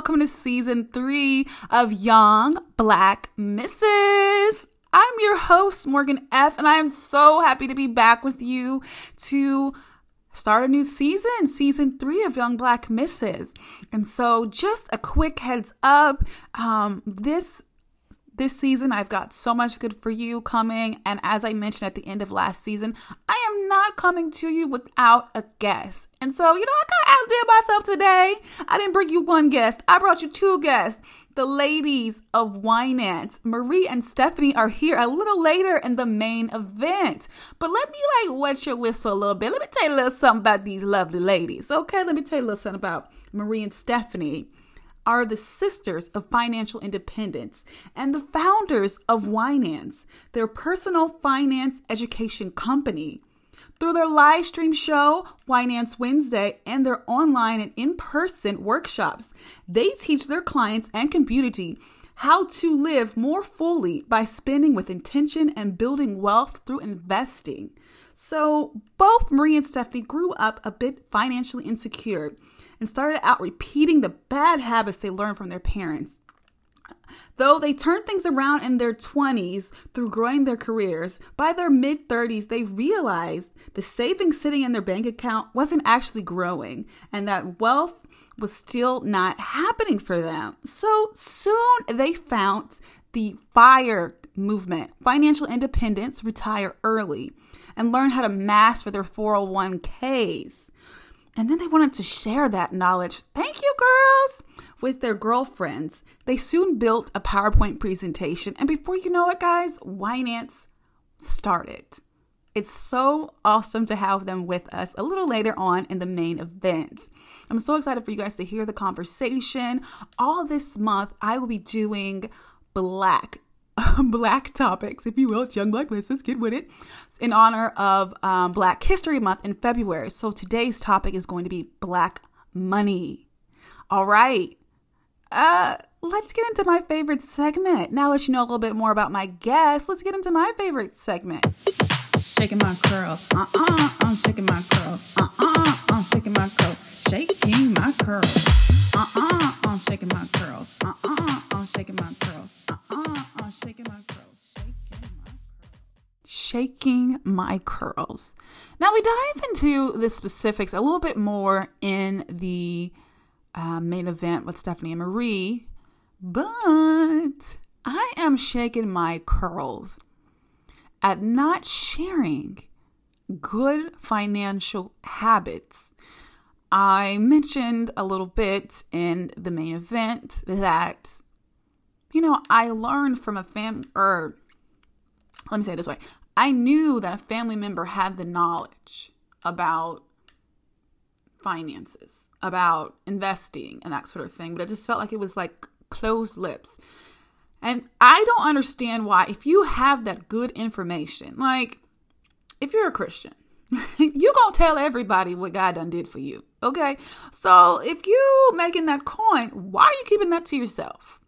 Welcome to season three of Young Black Misses. I'm your host, Morgan F., and I am so happy to be back with you to start a new season, season three of Young Black Misses. And so, just a quick heads up um, this this season, I've got so much good for you coming. And as I mentioned at the end of last season, I am not coming to you without a guest. And so, you know, I kind of outdid myself today. I didn't bring you one guest, I brought you two guests. The ladies of Winance, Marie and Stephanie, are here a little later in the main event. But let me like wet your whistle a little bit. Let me tell you a little something about these lovely ladies. Okay, let me tell you a little something about Marie and Stephanie are the sisters of financial independence and the founders of Winance, their personal finance education company. Through their live stream show, Winance Wednesday, and their online and in person workshops, they teach their clients and community how to live more fully by spending with intention and building wealth through investing. So, both Marie and Stephanie grew up a bit financially insecure and started out repeating the bad habits they learned from their parents. Though they turned things around in their 20s through growing their careers, by their mid 30s, they realized the savings sitting in their bank account wasn't actually growing and that wealth was still not happening for them. So soon they found the FIRE movement, financial independence, retire early, and learn how to master their 401ks. And then they wanted to share that knowledge, thank you, girls, with their girlfriends. They soon built a PowerPoint presentation. And before you know it, guys, Winance started. It's so awesome to have them with us a little later on in the main event. I'm so excited for you guys to hear the conversation. All this month, I will be doing Black black topics, if you will. It's Young Black Misses, get with it, in honor of um, Black History Month in February. So today's topic is going to be Black money. All right. Uh, let's get into my favorite segment. Now that you know a little bit more about my guest, let's get into my favorite segment. Shaking my curls. Uh-uh, I'm shaking my curls. Uh-uh, I'm shaking my curls. Shaking my curls. Uh-uh, I'm shaking my curls. Uh-uh, I'm shaking my curls. Uh-uh, I'm shaking my curls. Shaking my curls. Now we dive into the specifics a little bit more in the uh, main event with Stephanie and Marie, but I am shaking my curls at not sharing good financial habits. I mentioned a little bit in the main event that, you know, I learned from a fam or let me say it this way I knew that a family member had the knowledge about finances, about investing, and that sort of thing, but it just felt like it was like closed lips. And I don't understand why, if you have that good information, like if you're a Christian, you gonna tell everybody what God done did for you. Okay. So if you making that coin, why are you keeping that to yourself?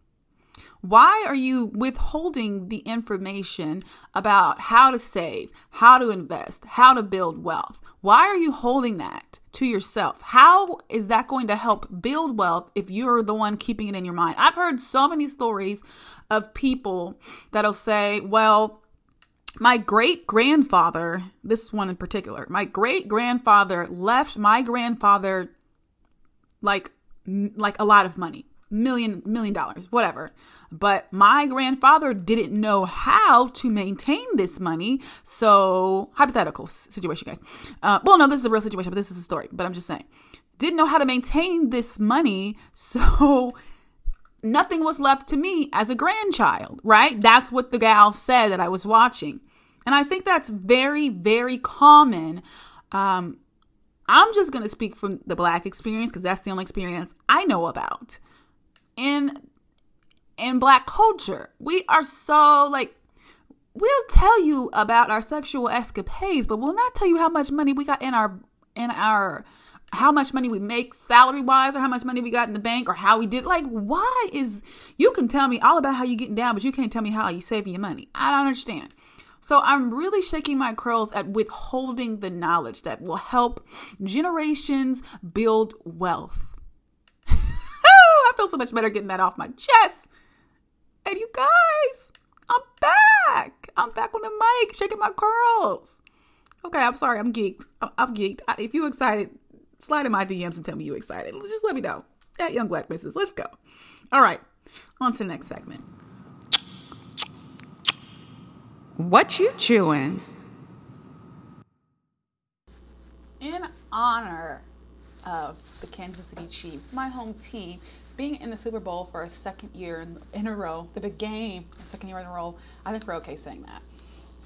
Why are you withholding the information about how to save, how to invest, how to build wealth? Why are you holding that to yourself? How is that going to help build wealth if you're the one keeping it in your mind? I've heard so many stories of people that'll say, well, my great grandfather, this one in particular, my great grandfather left my grandfather like like a lot of money, million million dollars, whatever. But my grandfather didn't know how to maintain this money. So, hypothetical situation, guys. Uh, well, no, this is a real situation, but this is a story. But I'm just saying, didn't know how to maintain this money. So, nothing was left to me as a grandchild, right? That's what the gal said that I was watching. And I think that's very, very common. Um, I'm just going to speak from the black experience because that's the only experience I know about. In in black culture. We are so like we'll tell you about our sexual escapades, but we'll not tell you how much money we got in our in our how much money we make salary wise or how much money we got in the bank or how we did like why is you can tell me all about how you getting down but you can't tell me how you saving your money. I don't understand. So i'm really shaking my curls at withholding the knowledge that will help generations build wealth feel so much better getting that off my chest. And you guys, I'm back. I'm back on the mic, shaking my curls. Okay, I'm sorry. I'm geeked. I'm geeked. If you excited, slide in my DMs and tell me you excited. Just let me know. At Young Black Misses. Let's go. All right. On to the next segment. What you chewing? In honor of the Kansas City Chiefs, my home team, being in the Super Bowl for a second year in, in a row, the big game, a second year in a row, I think we're okay saying that.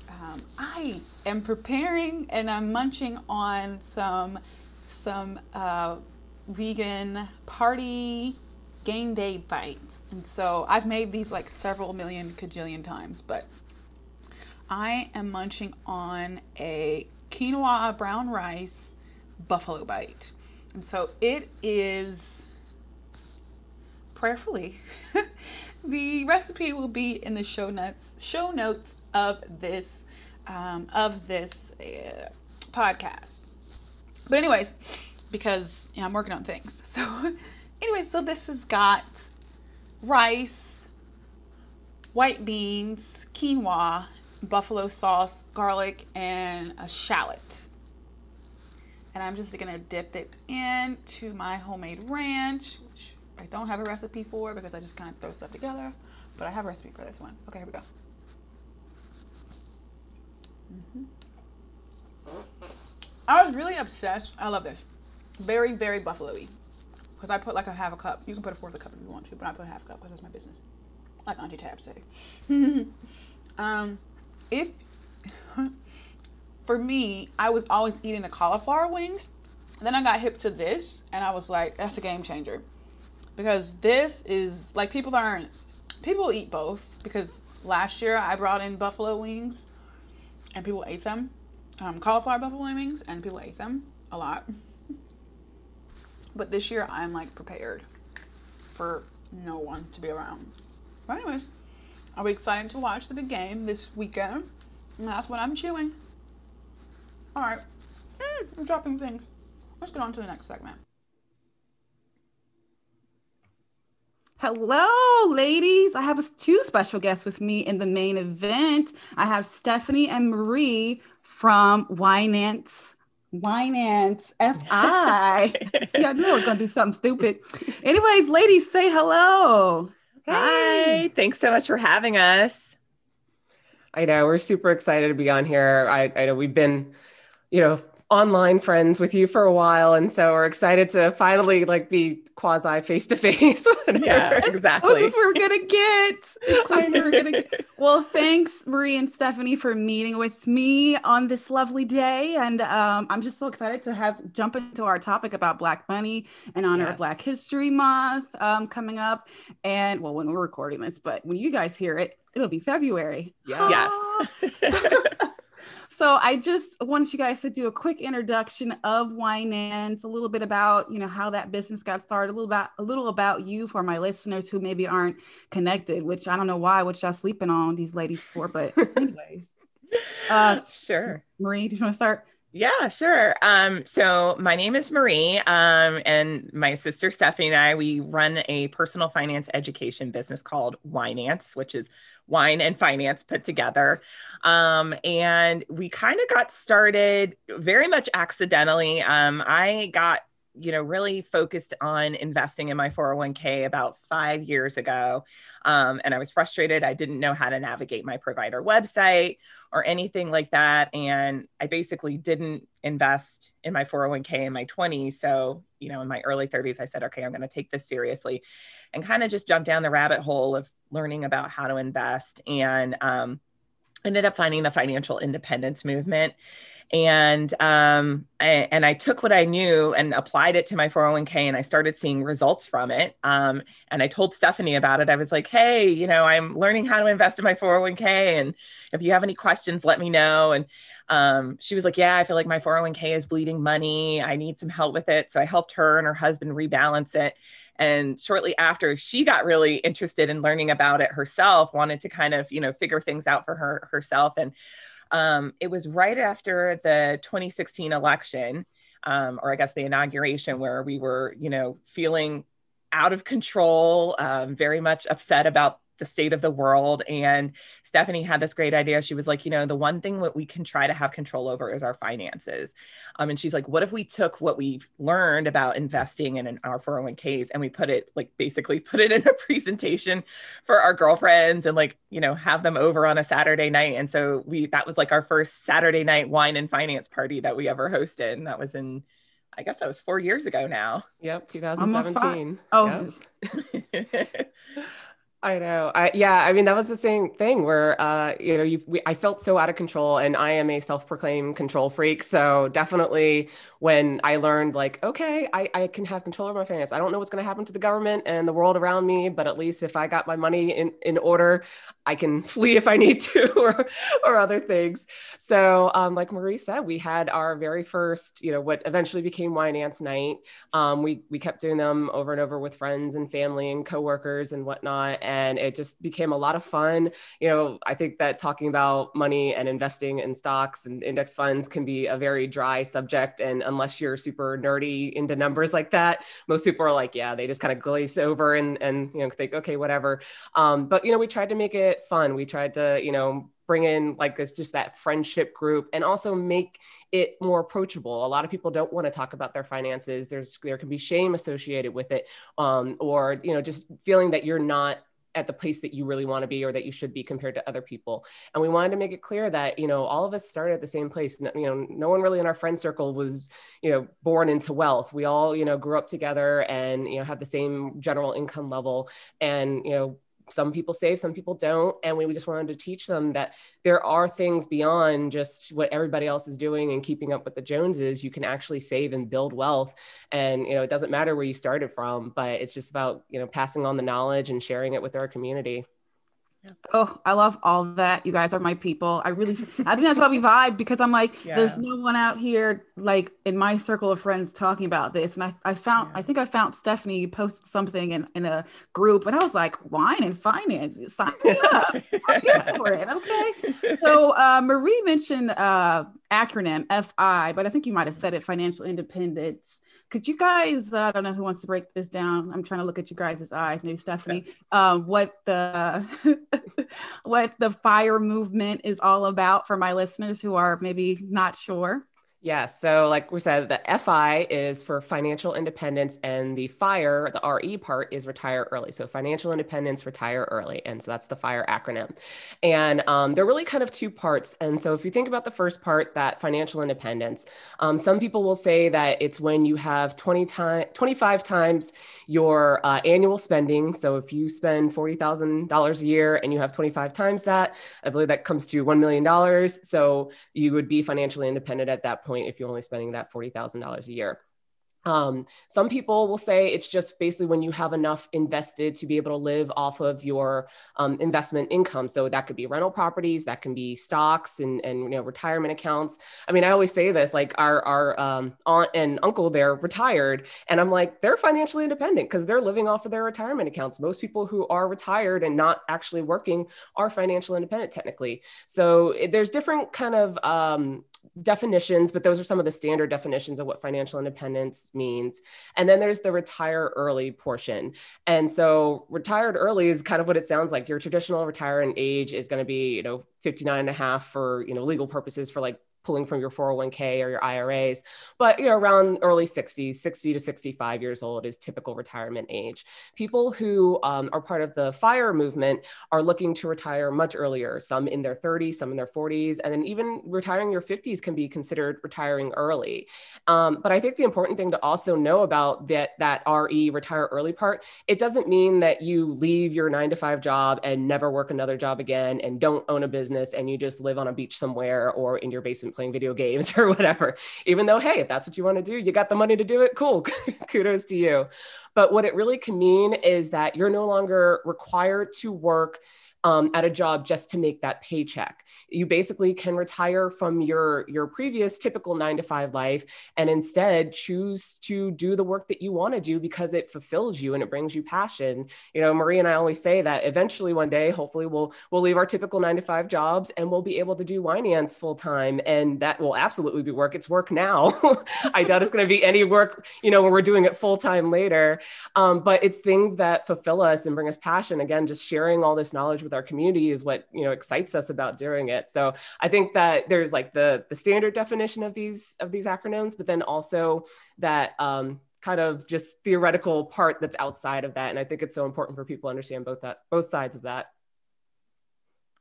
Um, I am preparing and I'm munching on some some uh, vegan party game day bites, and so I've made these like several million cajillion times, but I am munching on a quinoa brown rice buffalo bite. And so it is prayerfully. the recipe will be in the show notes show notes of this um, of this uh, podcast. But anyways, because you know, I'm working on things. So anyways, so this has got rice, white beans, quinoa, buffalo sauce, garlic, and a shallot. And I'm just gonna dip it into my homemade ranch, I don't have a recipe for because I just kind of throw stuff together. But I have a recipe for this one. Okay, here we go. Mm-hmm. I was really obsessed. I love this. Very, very buffalo-y. Because I put like a half a cup. You can put a fourth of a cup if you want to, but I put a half a cup because that's my business. Like Auntie Tab say. um, if for me, I was always eating the cauliflower wings. Then I got hip to this, and I was like, that's a game changer, because this is like people aren't people eat both because last year I brought in buffalo wings, and people ate them, um, cauliflower buffalo wings, and people ate them a lot. But this year I'm like prepared for no one to be around. But anyways, I'll be excited to watch the big game this weekend. And that's what I'm chewing. Alright. Mm, I'm dropping things. Let's get on to the next segment. Hello, ladies. I have two special guests with me in the main event. I have Stephanie and Marie from Winance. Winance FI. See, I knew I was going to do something stupid. Anyways, ladies, say hello. Hey. Hi. Thanks so much for having us. I know we're super excited to be on here. I, I know we've been, you know, online friends with you for a while, and so we're excited to finally like be quasi face to face. Yeah, exactly. This is we're gonna get. we're gonna get. Well, thanks, Marie and Stephanie, for meeting with me on this lovely day, and um, I'm just so excited to have jump into our topic about Black money and honor yes. of Black History Month um, coming up. And well, when we're recording this, but when you guys hear it, it'll be February. Yes. yes. so I just want you guys to do a quick introduction of Winance, a little bit about, you know, how that business got started, a little about a little about you for my listeners who maybe aren't connected, which I don't know why, what y'all sleeping on these ladies for, but anyways. Uh sure. Marie, do you want to start? Yeah, sure. Um, so my name is Marie, um, and my sister Stephanie and I, we run a personal finance education business called Winance, which is wine and finance put together. Um, and we kind of got started very much accidentally. Um, I got you know really focused on investing in my 401k about five years ago um, and i was frustrated i didn't know how to navigate my provider website or anything like that. And I basically didn't invest in my 401k in my 20s. So, you know, in my early 30s, I said, okay, I'm going to take this seriously and kind of just jump down the rabbit hole of learning about how to invest. And um, ended up finding the financial independence movement and um, I, and I took what I knew and applied it to my 401k, and I started seeing results from it. Um, and I told Stephanie about it. I was like, "Hey, you know, I'm learning how to invest in my 401k, and if you have any questions, let me know." And um, she was like, "Yeah, I feel like my 401k is bleeding money. I need some help with it." So I helped her and her husband rebalance it. And shortly after, she got really interested in learning about it herself, wanted to kind of, you know, figure things out for her herself, and um, it was right after the 2016 election, um, or I guess the inauguration, where we were, you know, feeling out of control, um, very much upset about the state of the world. And Stephanie had this great idea. She was like, you know, the one thing that we can try to have control over is our finances. Um, and she's like, what if we took what we've learned about investing in, in our 401ks and we put it like basically put it in a presentation for our girlfriends and like, you know, have them over on a Saturday night. And so we that was like our first Saturday night wine and finance party that we ever hosted. And that was in I guess that was four years ago now. Yep, 2017. Oh, Yep. I know. I yeah. I mean, that was the same thing where uh, you know, you I felt so out of control, and I am a self-proclaimed control freak. So definitely, when I learned like, okay, I, I can have control over my finance. I don't know what's going to happen to the government and the world around me, but at least if I got my money in in order, I can flee if I need to, or or other things. So, um, like Marie said, we had our very first, you know, what eventually became Winance Night. Um, we we kept doing them over and over with friends and family and coworkers and whatnot. And and it just became a lot of fun. You know, I think that talking about money and investing in stocks and index funds can be a very dry subject. And unless you're super nerdy into numbers like that, most people are like, yeah, they just kind of glaze over and, and, you know, think, okay, whatever. Um, but, you know, we tried to make it fun. We tried to, you know, bring in like this just that friendship group and also make it more approachable a lot of people don't want to talk about their finances there's there can be shame associated with it um, or you know just feeling that you're not at the place that you really want to be or that you should be compared to other people. And we wanted to make it clear that you know all of us started at the same place. You know no one really in our friend circle was you know born into wealth. We all you know grew up together and you know have the same general income level. And you know some people save, some people don't. And we just wanted to teach them that there are things beyond just what everybody else is doing and keeping up with the Joneses. You can actually save and build wealth. And, you know, it doesn't matter where you started from, but it's just about, you know, passing on the knowledge and sharing it with our community. Oh, I love all that. You guys are my people. I really, I think that's why we vibe because I'm like, yeah. there's no one out here like in my circle of friends talking about this. And I, I found, yeah. I think I found Stephanie you posted something in, in a group, and I was like, wine and finance, sign me up, for it. Okay. So uh, Marie mentioned uh, acronym FI, but I think you might have said it, financial independence could you guys uh, i don't know who wants to break this down. I'm trying to look at you guys' eyes maybe stephanie. Um, what the what the fire movement is all about for my listeners who are maybe not sure yeah. So, like we said, the FI is for financial independence, and the FIRE, the RE part, is retire early. So, financial independence, retire early. And so that's the FIRE acronym. And um, they're really kind of two parts. And so, if you think about the first part, that financial independence, um, some people will say that it's when you have 20 time, 25 times your uh, annual spending. So, if you spend $40,000 a year and you have 25 times that, I believe that comes to $1 million. So, you would be financially independent at that point point if you're only spending that $40,000 a year. Um, some people will say it's just basically when you have enough invested to be able to live off of your um, investment income. So that could be rental properties, that can be stocks and, and you know retirement accounts. I mean, I always say this like our our um, aunt and uncle they're retired, and I'm like they're financially independent because they're living off of their retirement accounts. Most people who are retired and not actually working are financially independent technically. So it, there's different kind of um, definitions, but those are some of the standard definitions of what financial independence means. And then there's the retire early portion. And so retired early is kind of what it sounds like. Your traditional retirement age is going to be, you know, 59 and a half for, you know, legal purposes for like pulling from your 401k or your IRAs. But you know, around early 60s, 60 to 65 years old is typical retirement age. People who um, are part of the FIRE movement are looking to retire much earlier, some in their 30s, some in their 40s, and then even retiring your 50s can be considered retiring early. Um, but I think the important thing to also know about that, that RE retire early part, it doesn't mean that you leave your nine to five job and never work another job again and don't own a business and you just live on a beach somewhere or in your basement playing video games or whatever. Even though, hey, if that's what you want to do, you got the money to do it, cool. Kudos to you. But what it really can mean is that you're no longer required to work um, at a job just to make that paycheck. You basically can retire from your your previous typical nine to five life and instead choose to do the work that you want to do because it fulfills you and it brings you passion. You know, Marie and I always say that eventually one day, hopefully, we'll we'll leave our typical nine to five jobs and we'll be able to do finance full time, and that will absolutely be work. It's work now. I doubt it's going to be any work, you know, when we're doing it full time later. Um, but it's things that fulfill us and bring us passion. Again, just sharing all this knowledge with our community is what you know excites us about doing it. So I think that there's like the the standard definition of these of these acronyms, but then also that um, kind of just theoretical part that's outside of that. And I think it's so important for people to understand both that both sides of that.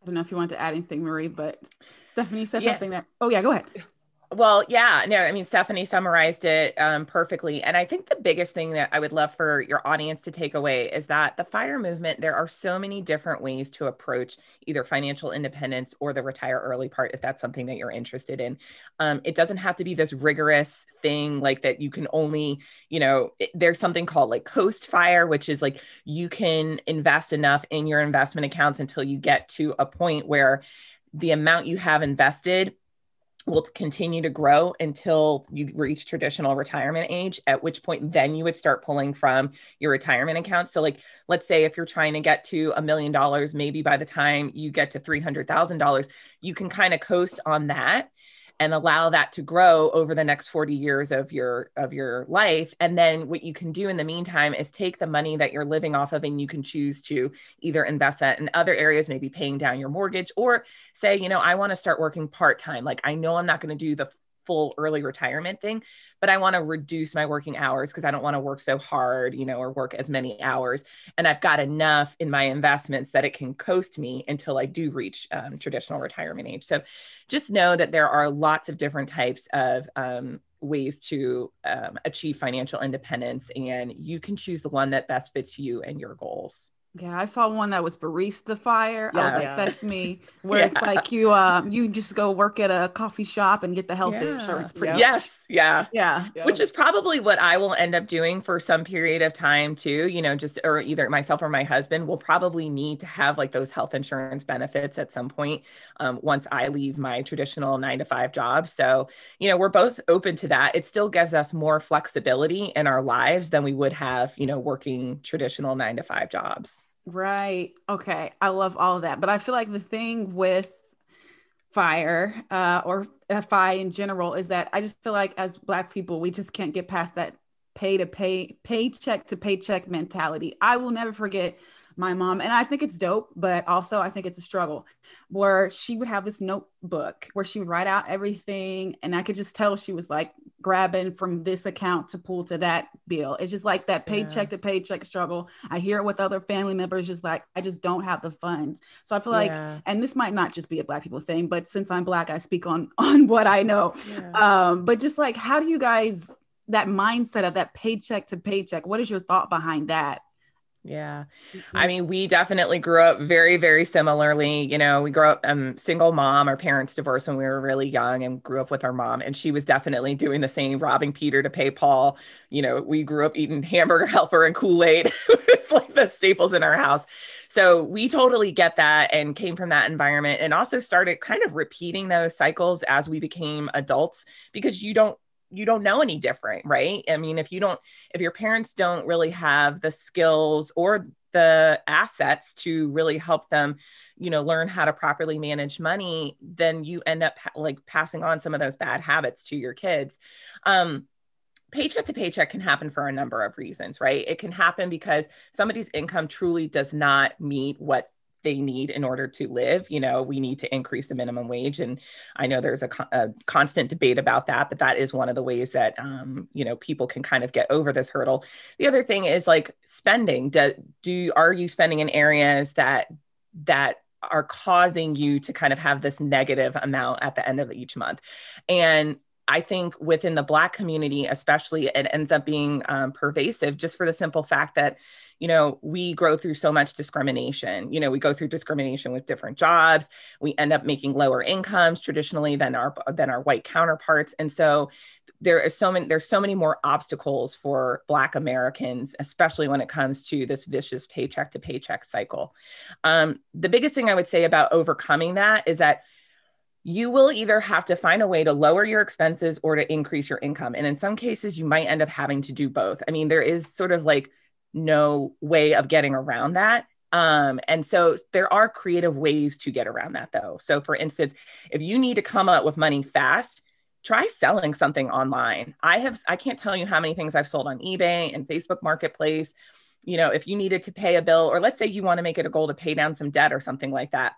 I don't know if you want to add anything, Marie, but Stephanie said yeah. something that. Oh yeah, go ahead. Well, yeah, no, I mean, Stephanie summarized it um, perfectly. And I think the biggest thing that I would love for your audience to take away is that the fire movement, there are so many different ways to approach either financial independence or the retire early part, if that's something that you're interested in. Um, it doesn't have to be this rigorous thing like that you can only, you know, there's something called like coast fire, which is like you can invest enough in your investment accounts until you get to a point where the amount you have invested will continue to grow until you reach traditional retirement age at which point then you would start pulling from your retirement account. So like let's say if you're trying to get to a million dollars maybe by the time you get to $300000 you can kind of coast on that and allow that to grow over the next 40 years of your of your life. And then what you can do in the meantime is take the money that you're living off of and you can choose to either invest that in other areas maybe paying down your mortgage or say you know I want to start working part time like I know I'm not going to do the full early retirement thing, but I want to reduce my working hours because I don't want to work so hard, you know, or work as many hours. And I've got enough in my investments that it can coast me until I do reach um, traditional retirement age. So just know that there are lots of different types of um, ways to um, achieve financial independence, and you can choose the one that best fits you and your goals. Yeah, I saw one that was barista fire. Yeah, I was like, yeah. that's me. Where yeah. it's like you um you just go work at a coffee shop and get the health yeah. insurance. Pretty yes, yeah. yeah, Which is probably what I will end up doing for some period of time too. You know, just or either myself or my husband will probably need to have like those health insurance benefits at some point um, once I leave my traditional nine to five job. So you know, we're both open to that. It still gives us more flexibility in our lives than we would have, you know, working traditional nine to five jobs. Right. Okay. I love all of that. But I feel like the thing with fire uh, or FI in general is that I just feel like as Black people, we just can't get past that pay to pay, paycheck to paycheck mentality. I will never forget my mom and i think it's dope but also i think it's a struggle where she would have this notebook where she would write out everything and i could just tell she was like grabbing from this account to pull to that bill. It's just like that paycheck yeah. to paycheck struggle. I hear it with other family members just like i just don't have the funds. So i feel like, and this might not just be a black people thing but since i'm black i speak on on what i know. Yeah. um but just like how do you guys that mindset of that paycheck to paycheck what is your thought behind that yeah. Mm-hmm. I mean, we definitely grew up very, very similarly. You know, we grew up um single mom, our parents divorced when we were really young and grew up with our mom. And she was definitely doing the same, robbing Peter to pay Paul. You know, we grew up eating hamburger helper and Kool-Aid. it's like the staples in our house. So we totally get that and came from that environment and also started kind of repeating those cycles as we became adults because you don't you don't know any different, right? I mean, if you don't, if your parents don't really have the skills or the assets to really help them, you know, learn how to properly manage money, then you end up like passing on some of those bad habits to your kids. Um, paycheck to paycheck can happen for a number of reasons, right? It can happen because somebody's income truly does not meet what they need in order to live. You know, we need to increase the minimum wage. And I know there's a, a constant debate about that, but that is one of the ways that, um, you know, people can kind of get over this hurdle. The other thing is like spending. Do, do are you spending in areas that, that are causing you to kind of have this negative amount at the end of each month? And I think within the Black community, especially, it ends up being um, pervasive just for the simple fact that, you know, we grow through so much discrimination. You know, we go through discrimination with different jobs. We end up making lower incomes traditionally than our than our white counterparts, and so there is so many there's so many more obstacles for Black Americans, especially when it comes to this vicious paycheck to paycheck cycle. Um, the biggest thing I would say about overcoming that is that you will either have to find a way to lower your expenses or to increase your income. And in some cases, you might end up having to do both. I mean, there is sort of like no way of getting around that. Um, and so there are creative ways to get around that, though. So, for instance, if you need to come up with money fast, try selling something online. I have, I can't tell you how many things I've sold on eBay and Facebook Marketplace. You know, if you needed to pay a bill, or let's say you want to make it a goal to pay down some debt or something like that,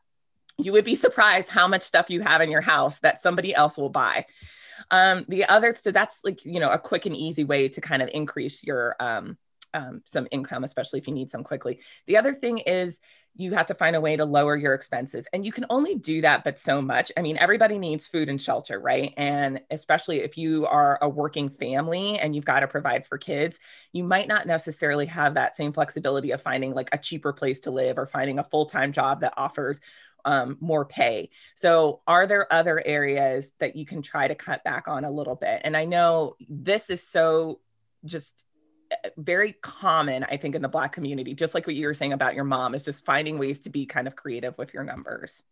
you would be surprised how much stuff you have in your house that somebody else will buy. Um, the other, so that's like, you know, a quick and easy way to kind of increase your um, um, some income, especially if you need some quickly. The other thing is you have to find a way to lower your expenses. And you can only do that, but so much. I mean, everybody needs food and shelter, right? And especially if you are a working family and you've got to provide for kids, you might not necessarily have that same flexibility of finding like a cheaper place to live or finding a full time job that offers um, more pay. So, are there other areas that you can try to cut back on a little bit? And I know this is so just eh, very common, I think, in the Black community, just like what you were saying about your mom, is just finding ways to be kind of creative with your numbers.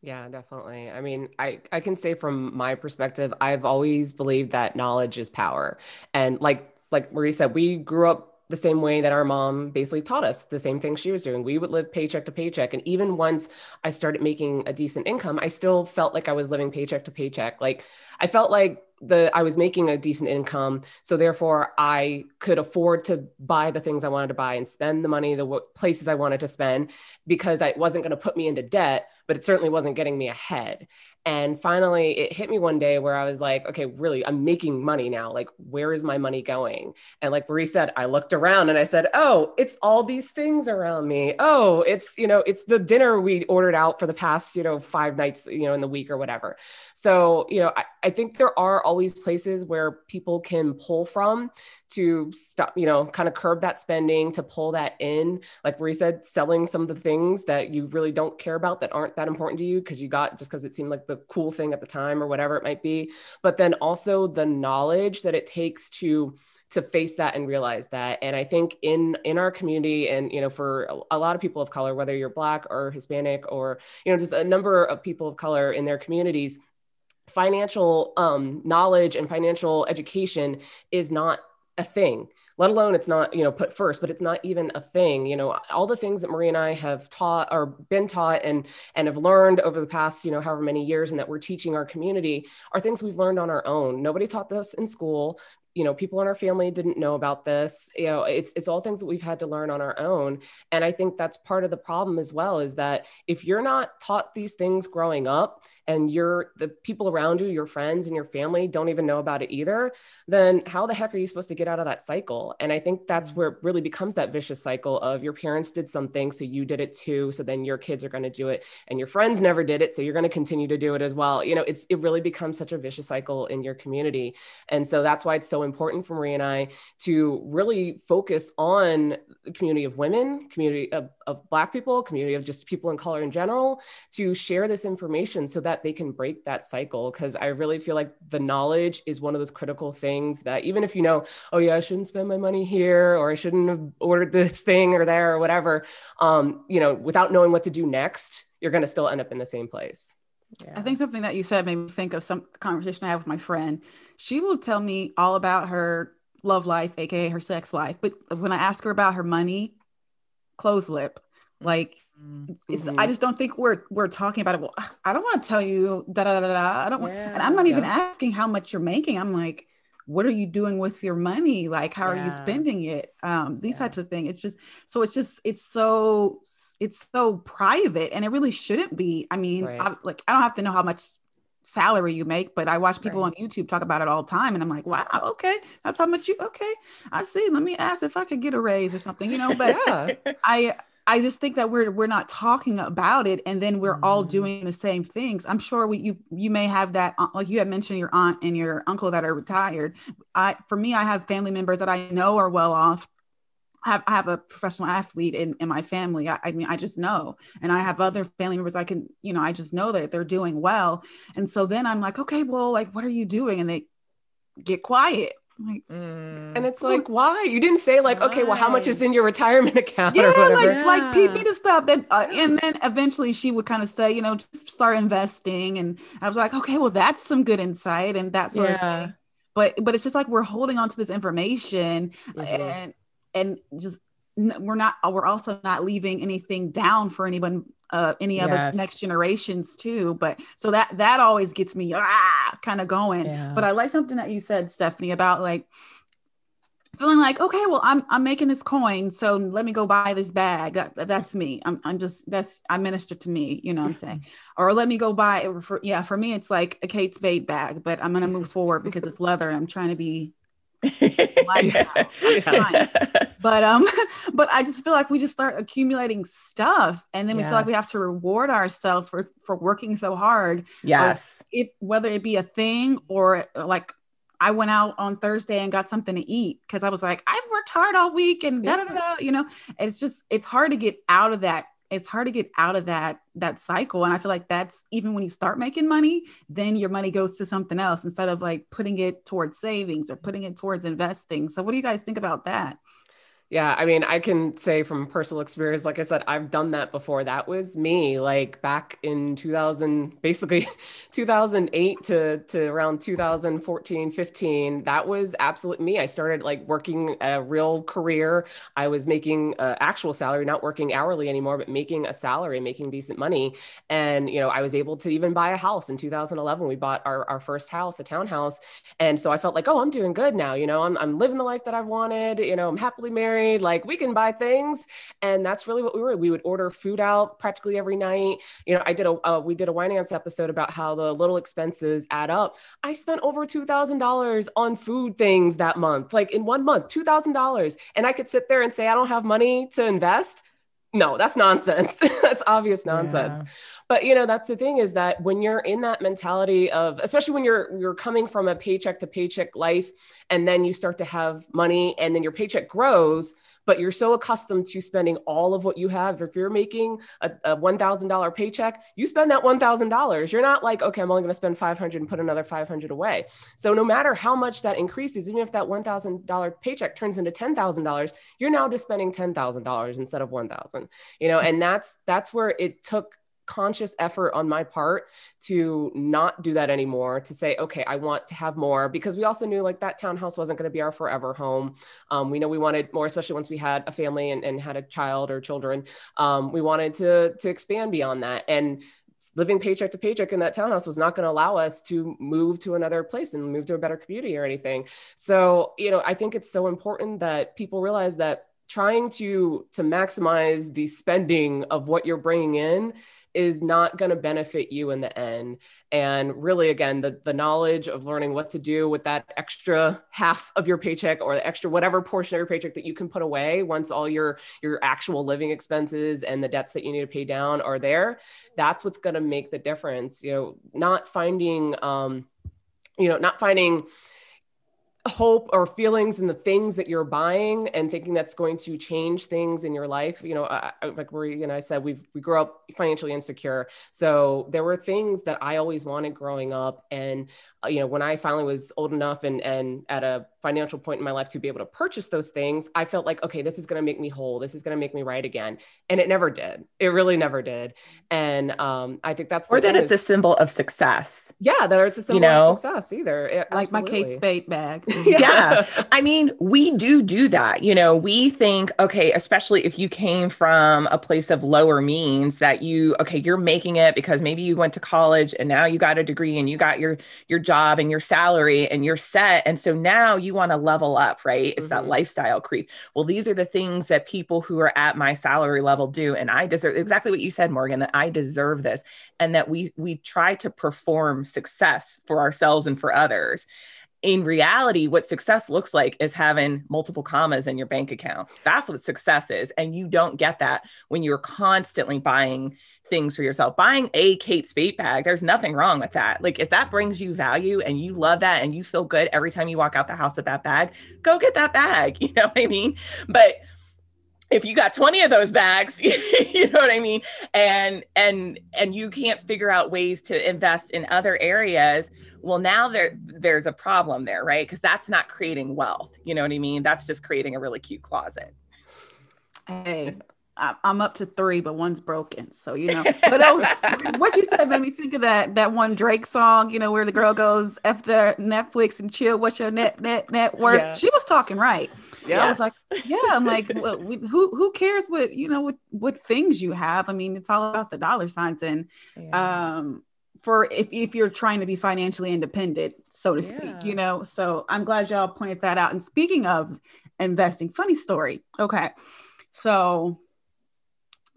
Yeah, definitely. I mean, I, I can say from my perspective, I've always believed that knowledge is power. And like like Marie said, we grew up the same way that our mom basically taught us the same thing she was doing. We would live paycheck to paycheck. And even once I started making a decent income, I still felt like I was living paycheck to paycheck. Like I felt like the I was making a decent income, so therefore I could afford to buy the things I wanted to buy and spend the money the w- places I wanted to spend because it wasn't going to put me into debt, but it certainly wasn't getting me ahead. And finally, it hit me one day where I was like, okay, really, I'm making money now. Like, where is my money going? And like Marie said, I looked around and I said, oh, it's all these things around me. Oh, it's, you know, it's the dinner we ordered out for the past, you know, five nights, you know, in the week or whatever. So, you know, I, I think there are always places where people can pull from to stop, you know, kind of curb that spending, to pull that in. Like Marie said, selling some of the things that you really don't care about that aren't that important to you because you got just because it seemed like the cool thing at the time or whatever it might be. But then also the knowledge that it takes to to face that and realize that and i think in in our community and you know for a, a, lot of people of color whether you're black or hispanic or you know just a number of people of color in their communities financial um, knowledge and financial education is not a thing let alone it's not you know put first but it's not even a thing. You know all the things that marie and i have taught or been taught and and have learned over the past you know however many years and that we're teaching our community are things we've learned on our own. Nobody taught this in school. You know people in our family didn't know about this. You know it's it's all things that we've had to learn on our own. And i think that's part of the problem as well is that if you're not taught these things growing up and you're the people around you, your friends and your family don't even know about it either, then how the heck are you supposed to get out of that cycle? And I think that's mm-hmm. where it really becomes that vicious cycle of your parents did something, so you did it too. So then your kids are going to do it, and your friends never did it, so you're going to continue to do it as well. You know, it's it really becomes such a vicious cycle in your community, and so that's why it's so important for Marie and I to really focus on the community of women, community of, of Black people, community of just people in color in general, to share this information so that that they can break that cycle because i really feel like the knowledge is one of those critical things that even if you know oh yeah i shouldn't spend my money here or i shouldn't have ordered this thing or there or whatever um, you know without knowing what to do next you're going to still end up in the same place yeah. I think something that you said made me think of some conversation I have with my friend. She will tell me all about her love life, aka her sex life. But when I ask her about her money, close lip. Like Mm-hmm. I just don't think we're we're talking about it. Well, I don't want to tell you da da da da. I don't want, and I'm not even asking how much you're making. I'm like, what are you doing with your money? Like, how yeah. are you spending it? Um, these yeah. types of things. It's just so it's just it's so it's so private, and it really shouldn't be. I mean, right. I, like I don't have to know how much salary you make, but I watch people right. on YouTube talk about it all the time, and I'm like, wow, okay, that's how much you okay. I see. Let me ask if I could get a raise or something, you know. But yeah. I I just think that we're we're not talking about it, and then we're mm-hmm. all doing the same things. I'm sure we you you may have that uh, like you had mentioned your aunt and your uncle that are retired. I for me, I have family members that I know are well off. I have, I have a professional athlete in, in my family. I, I mean, I just know, and I have other family members. I can, you know, I just know that they're doing well, and so then I'm like, okay, well, like, what are you doing? And they get quiet like, mm. and it's like, why? You didn't say like, why? okay, well, how much is in your retirement account? Yeah, like yeah. like Pete me to stop that. Uh, and then eventually she would kind of say, you know, just start investing. And I was like, okay, well, that's some good insight and that sort yeah. of thing. But but it's just like we're holding on to this information mm-hmm. and and just we're not we're also not leaving anything down for anyone uh any yes. other next generations too but so that that always gets me ah kind of going yeah. but i like something that you said stephanie about like feeling like okay well i'm i'm making this coin so let me go buy this bag that, that's me I'm, I'm just that's i minister to me you know what i'm saying or let me go buy for yeah for me it's like a kate spade bag but i'm gonna move forward because it's leather and i'm trying to be but um but i just feel like we just start accumulating stuff and then we yes. feel like we have to reward ourselves for for working so hard yes. if whether it be a thing or like I went out on Thursday and got something to eat because I was like, I've worked hard all week and da da da. You know, it's just it's hard to get out of that it's hard to get out of that that cycle. And i feel like that's even when you start making money then your money goes to something else instead of like putting it towards savings or putting it towards investing. So what do you guys think about that yeah, I mean, I can say from personal experience, like I said, I've done that before. That was me, like back in 2000, basically 2008 to, to around 2014, 15. That was absolutely me. I started like working a real career. I was making an actual salary, not working hourly anymore, but making a salary, making decent money. And, you know, I was able to even buy a house in 2011. We bought our, our first house, a townhouse. And so I felt like, oh, I'm doing good now. You know, I'm, I'm living the life that I've wanted. You know, I'm happily married like we can buy things. And that's really what we were. We would order food out practically every night. You know, I did a, uh, we did a finance episode about how the little expenses add up. I spent over $2,000 on food things that month, like in one month, $2,000. And I could sit there and say, I don't have money to invest. No, that's nonsense. that's obvious nonsense. Yeah but you know that's the thing is that when you're in that mentality of especially when you're you're coming from a paycheck to paycheck life and then you start to have money and then your paycheck grows but you're so accustomed to spending all of what you have. If you're making a, a $1000 paycheck you spend that $1000 you're not like okay i'm only going to spend 500 and put another 500 away. So no matter how much that increases even if that $1000 paycheck turns into $10000 you're now just spending $10000 instead of 1000 you know and that's that's where it took conscious effort on my part to not do that anymore to say okay i want to have more because we also knew like that townhouse wasn't going to be our forever home. Um, we know we wanted more especially once we had a family and, and had a child or children. Um, we wanted to to expand beyond that. And living paycheck to paycheck in that townhouse was not going to allow us to move to another place and move to a better community or anything. So you know i think it's so important that people realize that trying to to maximize the spending of what you're bringing in is not going to benefit you in the end. And really, again, the, the knowledge of learning what to do with that extra half of your paycheck or the extra whatever portion of your paycheck that you can put away once all your your actual living expenses and the debts that you need to pay down are there, that's what's going to make the difference. You know, not finding, um, you know, not finding hope or feelings in the things that you're buying and thinking that's going to change things in your life you know I, like marie and i said we we grew up financially insecure. So there were things that i always wanted growing up and you know when i finally was old enough and and at a financial point in my life to be able to purchase those things, I felt like, okay, this is going to make me whole. This is going to make me right again. And it never did. It really never did. And um, I think that's or that it's is, a symbol of success. Yeah, that it's a symbol you know? of success either. It, like my Kate Spade bag. yeah. yeah. I mean, we do do that. You know, we think, okay, especially if you came from a place of lower means that you, okay, you're making it because maybe you went to college and now you got a degree and you got your your job and your salary and you're set. And so now you want to level up, right? It's mm-hmm. that lifestyle creep. Well, these are the things that people who are at my salary level do. And I deserve exactly what you said, Morgan, that I deserve this. And that we we try to perform success for ourselves and for others. in reality, what success looks like is having multiple commas in your bank account. That's what success is. And you don't get that when you're constantly buying things for yourself. Buying a Kate Spade bag, there's nothing wrong with that. Like if that brings you value and you love that and you feel good every time you walk out the house with that bag, go get that bag. You know what I mean? But if you got 20 of those bags you know what i mean and and and you can't figure out ways to invest in other areas well now there there's a problem there right because that's not creating wealth you know what i mean that's just creating a really cute closet hey I'm up to three, but one's broken. So you know, but that was what you said made me think of that that one Drake song. You know, where the girl goes after Netflix and chill. What's your net net net worth? Yeah. She was talking right. Yeah, I was like, yeah. I'm like, well, we, who who cares what you know what what things you have? I mean, it's all about the dollar signs and yeah. um for if if you're trying to be financially independent, so to speak. Yeah. You know, so I'm glad y'all pointed that out. And speaking of investing, funny story. Okay, so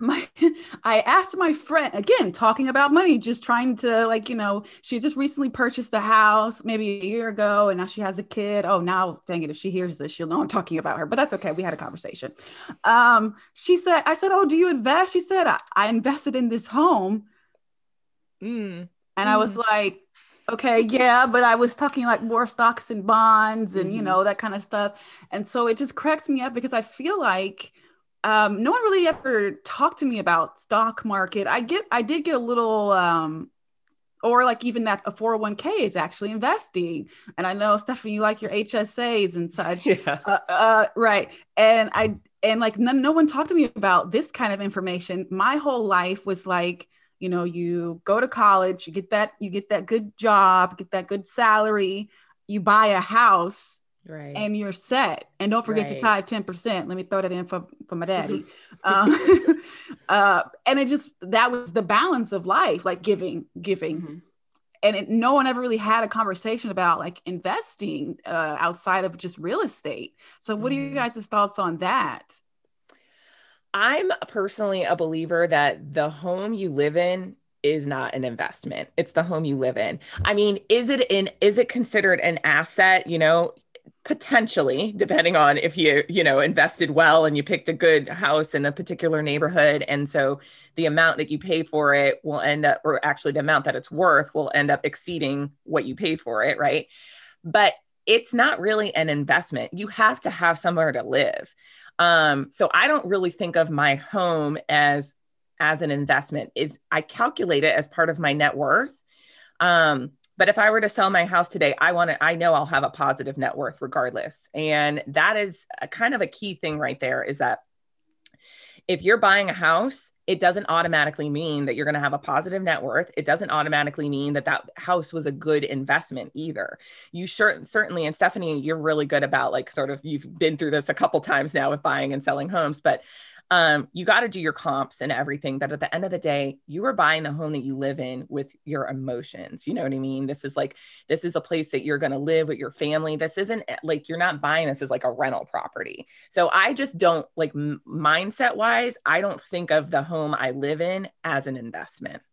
my I asked my friend again talking about money just trying to like you know she just recently purchased a house maybe a year ago and now she has a kid oh now dang it if she hears this she'll know I'm talking about her but that's okay we had a conversation um she said I said oh do you invest she said I, I invested in this home mm. and mm. I was mm. like okay yeah but I was talking like more stocks and bonds and mm-hmm. you know that kind of stuff and so it just cracks me up because I feel like um, no one really ever talked to me about stock market. I get, I did get a little, um, or like even that a 401k is actually investing. And I know Stephanie, you like your HSAs and such. Yeah. Uh, uh, right. And I, and like none, no one talked to me about this kind of information. My whole life was like, you know, you go to college, you get that, you get that good job, get that good salary, you buy a house right. And you're set. And don't forget right. to tie 10% let me throw that in for, for my daddy. Um, uh, and it just that was the balance of life like giving giving. Mm-hmm. and it, no one ever really had a conversation about like investing uh, outside of just real estate. So what mm-hmm. are you mm-hmm. guys' thoughts on that? I'm personally a believer that the home you live in is not an investment. It's the home you live in. I mean is it in is it considered an asset? You know potentially depending on if you you know invested well and you picked a good house in a particular neighborhood. And so the amount that you pay for it will end up or actually the amount that it's worth will end up exceeding what you paid for it right? But it's not really an investment. You have to have somewhere to live. Um, so i don't really think of my home as as an investment. Is i calculate it as part of my net worth. Um, but if I were to sell my house today, I want to, I know I'll have a positive net worth regardless. And that is a kind of a key thing right there is that if you're buying a house, it doesn't automatically mean that you're going to have a positive net worth. It doesn't automatically mean that that house was a good investment either. You sure certainly, and Stephanie, you're really good about like sort of you've been through this a couple times now with buying and selling homes, but um, you got to do your comps and everything. But at the end of the day, you are buying the home that you live in with your emotions. You know what I mean? This is like, this is a place that you're going to live with your family. This isn't eh, like you're not buying this as like a rental property. So I just don't like m- mindset wise, I don't think of the home I live in as an investment.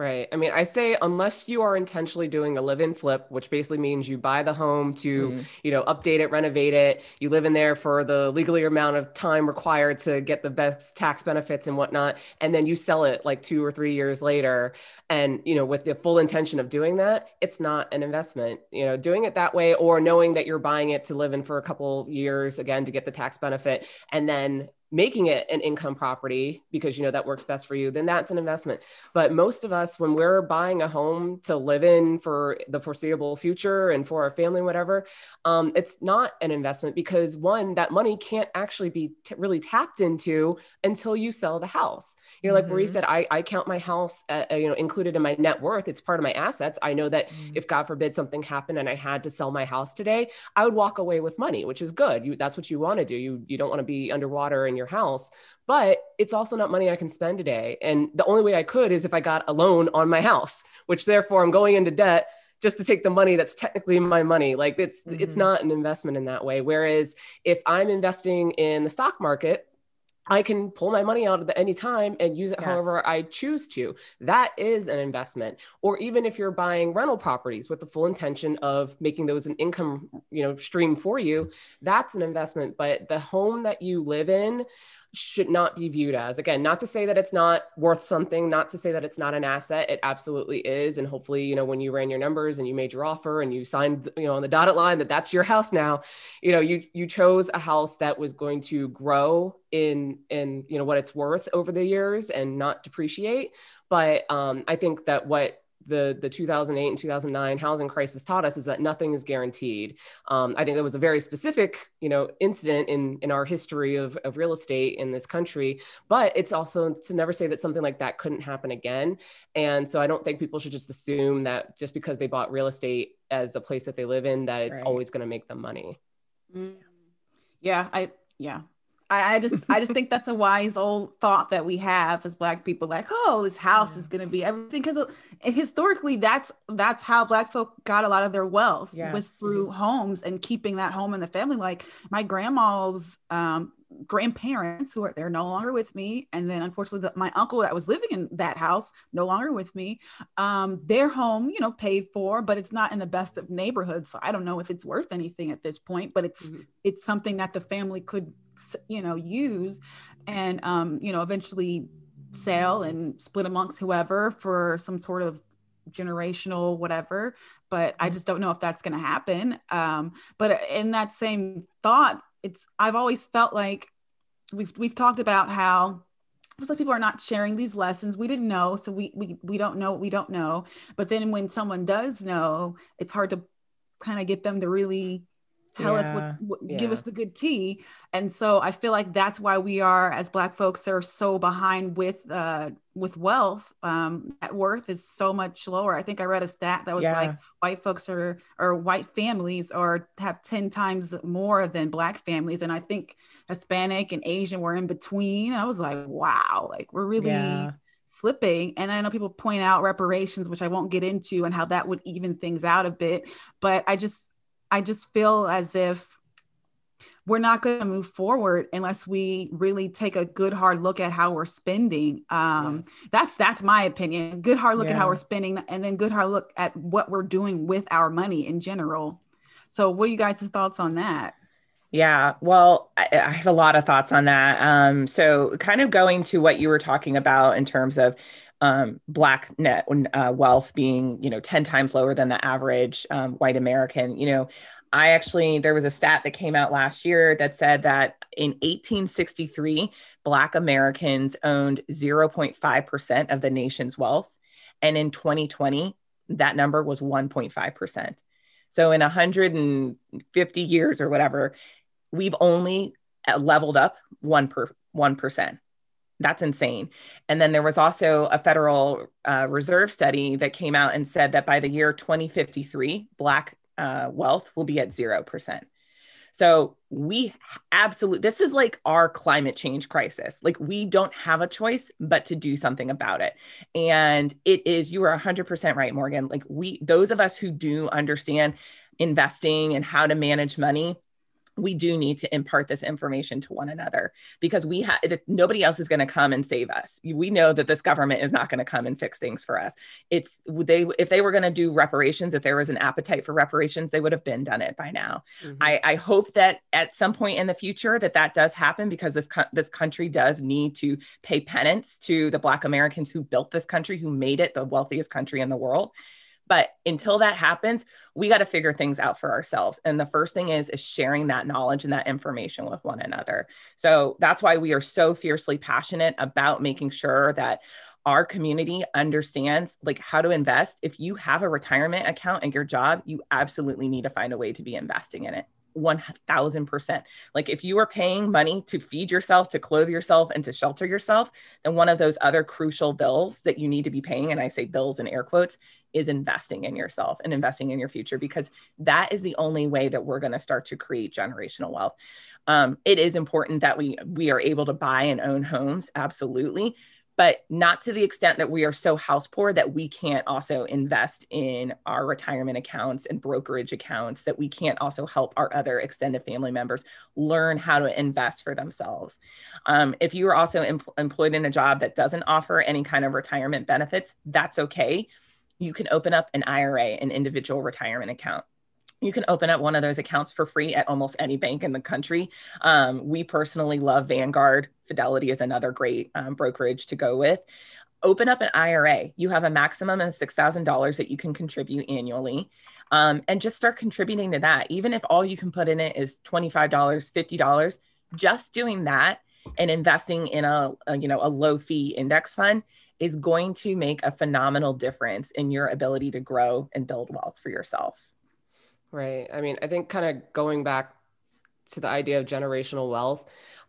Right. I mean, I say unless you are intentionally doing a live-in flip, which basically means you buy the home to, mm-hmm. you know, update it, renovate it, you live in there for the legally amount of time required to get the best tax benefits and whatnot, and then you sell it like two or three years later, and you know, with the full intention of doing that, it's not an investment. You know, doing it that way or knowing that you're buying it to live in for a couple years again to get the tax benefit, and then making it an income property because you know that works best for you then that's an investment. But most of us when we're buying a home to live in for the foreseeable future and for our family whatever um, it's not an investment because one that money can't actually be t- really tapped into until you sell the house. You know like mm-hmm. Marie said I, I count my house at, uh, you know included in my net worth. It's part of my assets. I know that mm-hmm. if God forbid something happened and I had to sell my house today I would walk away with money which is good. You that's what you want to do. You you don't want to be underwater and your house, but it's also not money I can spend today. And the only way I could is if I got a loan on my house, which therefore I'm going into debt just to take the money that's technically my money. Like it's mm-hmm. it's not an investment in that way. Whereas if I'm investing in the stock market, I can pull my money out at any time and use it Yes. however I choose to. That is an investment. Or even if you're buying rental properties with the full intention of making those an income, you know, stream for you, that's an investment. But the home that you live in should not be viewed as. Again not to say that it's not worth something not to say that it's not an asset. It absolutely is. And hopefully you know when you ran your numbers and you made your offer and you signed you know on the dotted line that that's your house now you know you you chose a house that was going to grow in in you know what it's worth over the years and not depreciate. But um, i think that what the the 2008 and 2009 housing crisis taught us is that nothing is guaranteed. Um, I think that was a very specific, you know, incident in in our history of of real estate in this country. But it's also to never say that something like that couldn't happen again. And so I don't think people should just assume that just because they bought real estate as a place that they live in, that it's Right. always going to make them money. Mm. Yeah, I yeah. I, I just I just think that's a wise old thought that we have as black people, like, oh, this house Yeah. is gonna be everything. Because historically, that's that's how black folk got a lot of their wealth was through homes and keeping that home in the family. Like my grandma's um, grandparents, who are they're no longer with me, and then unfortunately, the, my uncle that was living in that house no longer with me. Um, their home, you know, paid for, but it's not in the best of neighborhoods. So I don't know if it's worth anything at this point. But it's Mhm. it's something that the family could you know use and um you know eventually sell and split amongst whoever for some sort of generational whatever but i just don't know if that's going to happen um but in that same thought it's i've always felt like we've we've talked about how it's like people are not sharing these lessons. We didn't know so we we, we don't know what we don't know. But then when someone does know it's hard to kind of get them to really tell us Yeah. what, what give us the good tea. And so i feel like that's why we are as black folks are so behind with uh with wealth. Um net worth is so much lower. I think i read a stat that was Yeah. like white folks are or white families are have 10 times more than black families. And i think hispanic and asian were in between. I was like wow like we're really Yeah. slipping. And i know people point out reparations which i won't get into and how that would even things out a bit. But i just i just feel as if we're not going to move forward unless we really take a good hard look at how we're spending. Um Yes. that's that's my opinion. Good hard look at how we're spending and then good hard look at what we're doing with our money in general. So what are you guys' thoughts on that? Yeah, well, I, I have a lot of thoughts on that. Um, so, kind of going to what you were talking about in terms of um, Black net uh, wealth being, you know, 10 times lower than the average um, white American, you know, I actually, there was a stat that came out last year that said that in 1863, Black Americans owned 0.5% of the nation's wealth. And in 2020, that number was 1.5%. So in 150 years or whatever, we've only uh, leveled up one per one percent. That's insane. And then there was also a Federal uh, Reserve study that came out and said that by the year 2053, Black uh, wealth will be at zero percent. So we absolutely, this is like our climate change crisis. Like we don't have a choice but to do something about it. And it is, you are 100% right, Morgan. Like we, those of us who do understand investing and how to manage money, we do need to impart this information to one another because we have nobody else is going to come and save us. We know that this government is not going to come and fix things for us. It's they if they were going to do reparations, if there was an appetite for reparations, they would have been done it by now. Mhm. I, I hope that at some point in the future that that does happen because this co- this country does need to pay penance to the Black Americans who built this country, who made it the wealthiest country in the world. But until that happens, we got to figure things out for ourselves. And the first thing is is sharing that knowledge and that information with one another. So that's why we are so fiercely passionate about making sure that our community understands like how to invest. If you have a retirement account at your job, you absolutely need to find a way to be investing in it. 1000%. Like if you are paying money to feed yourself, to clothe yourself, and to shelter yourself, then one of those other crucial bills that you need to be paying, and I say bills in air quotes, is investing in yourself and investing in your future because that is the only way that we're going to start to create generational wealth. Um, it is important that we we are able to buy and own homes, absolutely. But not to the extent that we are so house poor that we can't also invest in our retirement accounts and brokerage accounts, that we can't also help our other extended family members learn how to invest for themselves. Um, if you are also em- employed in a job that doesn't offer any kind of retirement benefits, that's okay. You can open up an IRA, an individual retirement account you can open up one of those accounts for free at almost any bank in the country. Um, we personally love Vanguard. Fidelity is another great um, brokerage to go with. Open up an IRA. You have a maximum of $6,000 that you can contribute annually. Um, and just start contributing to that. Even if all you can put in it is $25, $50, just doing that and investing in a, a you know a low fee index fund is going to make a phenomenal difference in your ability to grow and build wealth for yourself. Right. I mean, I think kind of going back to the idea of generational wealth,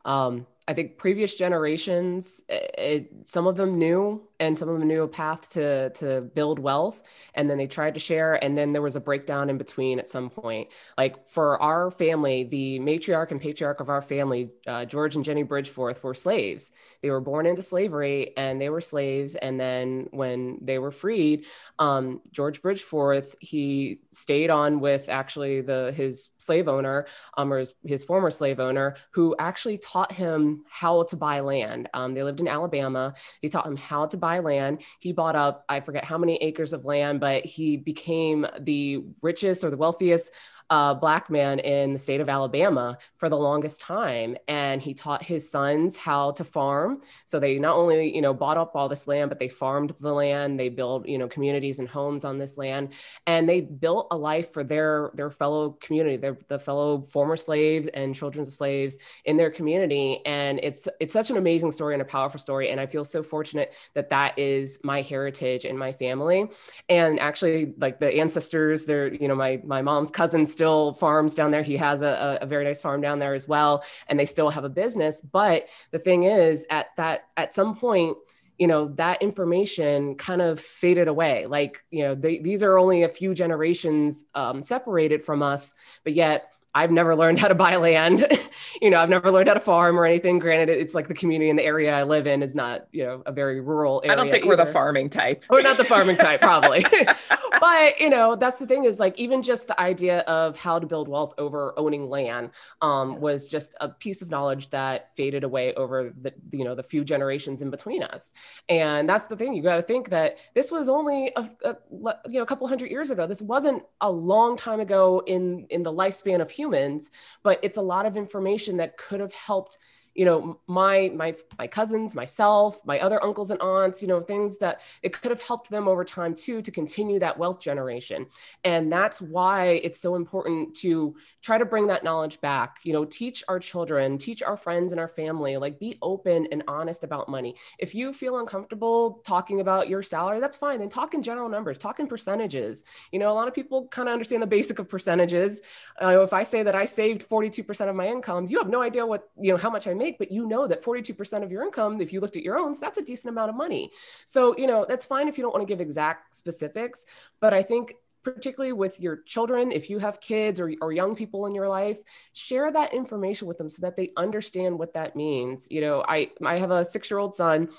um, I think previous generations, it, it, some of them knew and some of them knew a path to to build wealth and then they tried to share and then there was a breakdown in between at some point. Like for our family the matriarch and patriarch of our family uh, george and jenny bridgeforth were slaves. They were born into slavery and they were slaves and then when they were freed um, george bridgeforth he stayed on with actually the his slave owner um, or his, his former slave owner who actually taught him how to buy land um, they lived in alabama he taught him how to buy buy land. He bought up, I forget how many acres of land, but he became the richest or the wealthiest uh, black man in the state of Alabama for the longest time, and he taught his sons how to farm. So they not only you know bought up all this land, but they farmed the land. They built you know communities and homes on this land, and they built a life for their their fellow community, their the fellow former slaves and children of slaves in their community. And it's it's such an amazing story and a powerful story, and I feel so fortunate that that is my heritage and my family. And actually, like the ancestors, they're you know my my mom's cousins still farms down there. He has a, a very nice farm down there as well, and they still have a business. But the thing is, at that at some point, you know that information kind of faded away like you know they, these are only a few generations um, separated from us but yet I've never learned how to buy land. you know, I've never learned how to farm or anything. Granted, it's like the community in the area I live in is not, you know, a very rural area. I don't think either. we're the farming type. We're not the farming type, probably. but, you know, that's the thing is like even just the idea of how to build wealth over owning land um, was just a piece of knowledge that faded away over the, you know, the few generations in between us. And that's the thing. You got to think that this was only a, a, you know, a couple hundred years ago. This wasn't a long time ago in, in the lifespan of humans, but it's a lot of information that could have helped you know my my my cousins myself my other uncles and aunts you know things that it could have helped them over time too to continue that wealth generation. And that's why it's so important to try to bring that knowledge back you know teach our children teach our friends and our family like be open and honest about money. If you feel uncomfortable talking about your salary that's fine. Then talk in general numbers talk in percentages. You know a lot of people kind of understand the basic of percentages. Uh, if i say that i saved 42% of my income you have no idea what you know how much i make, but you know that 42% of your income, if you looked at your own, that's a decent amount of money. So, you know, that's fine if you don't want to give exact specifics, but I think particularly with your children, if you have kids or, or young people in your life, share that information with them so that they understand what that means. You know, I I have a six year old son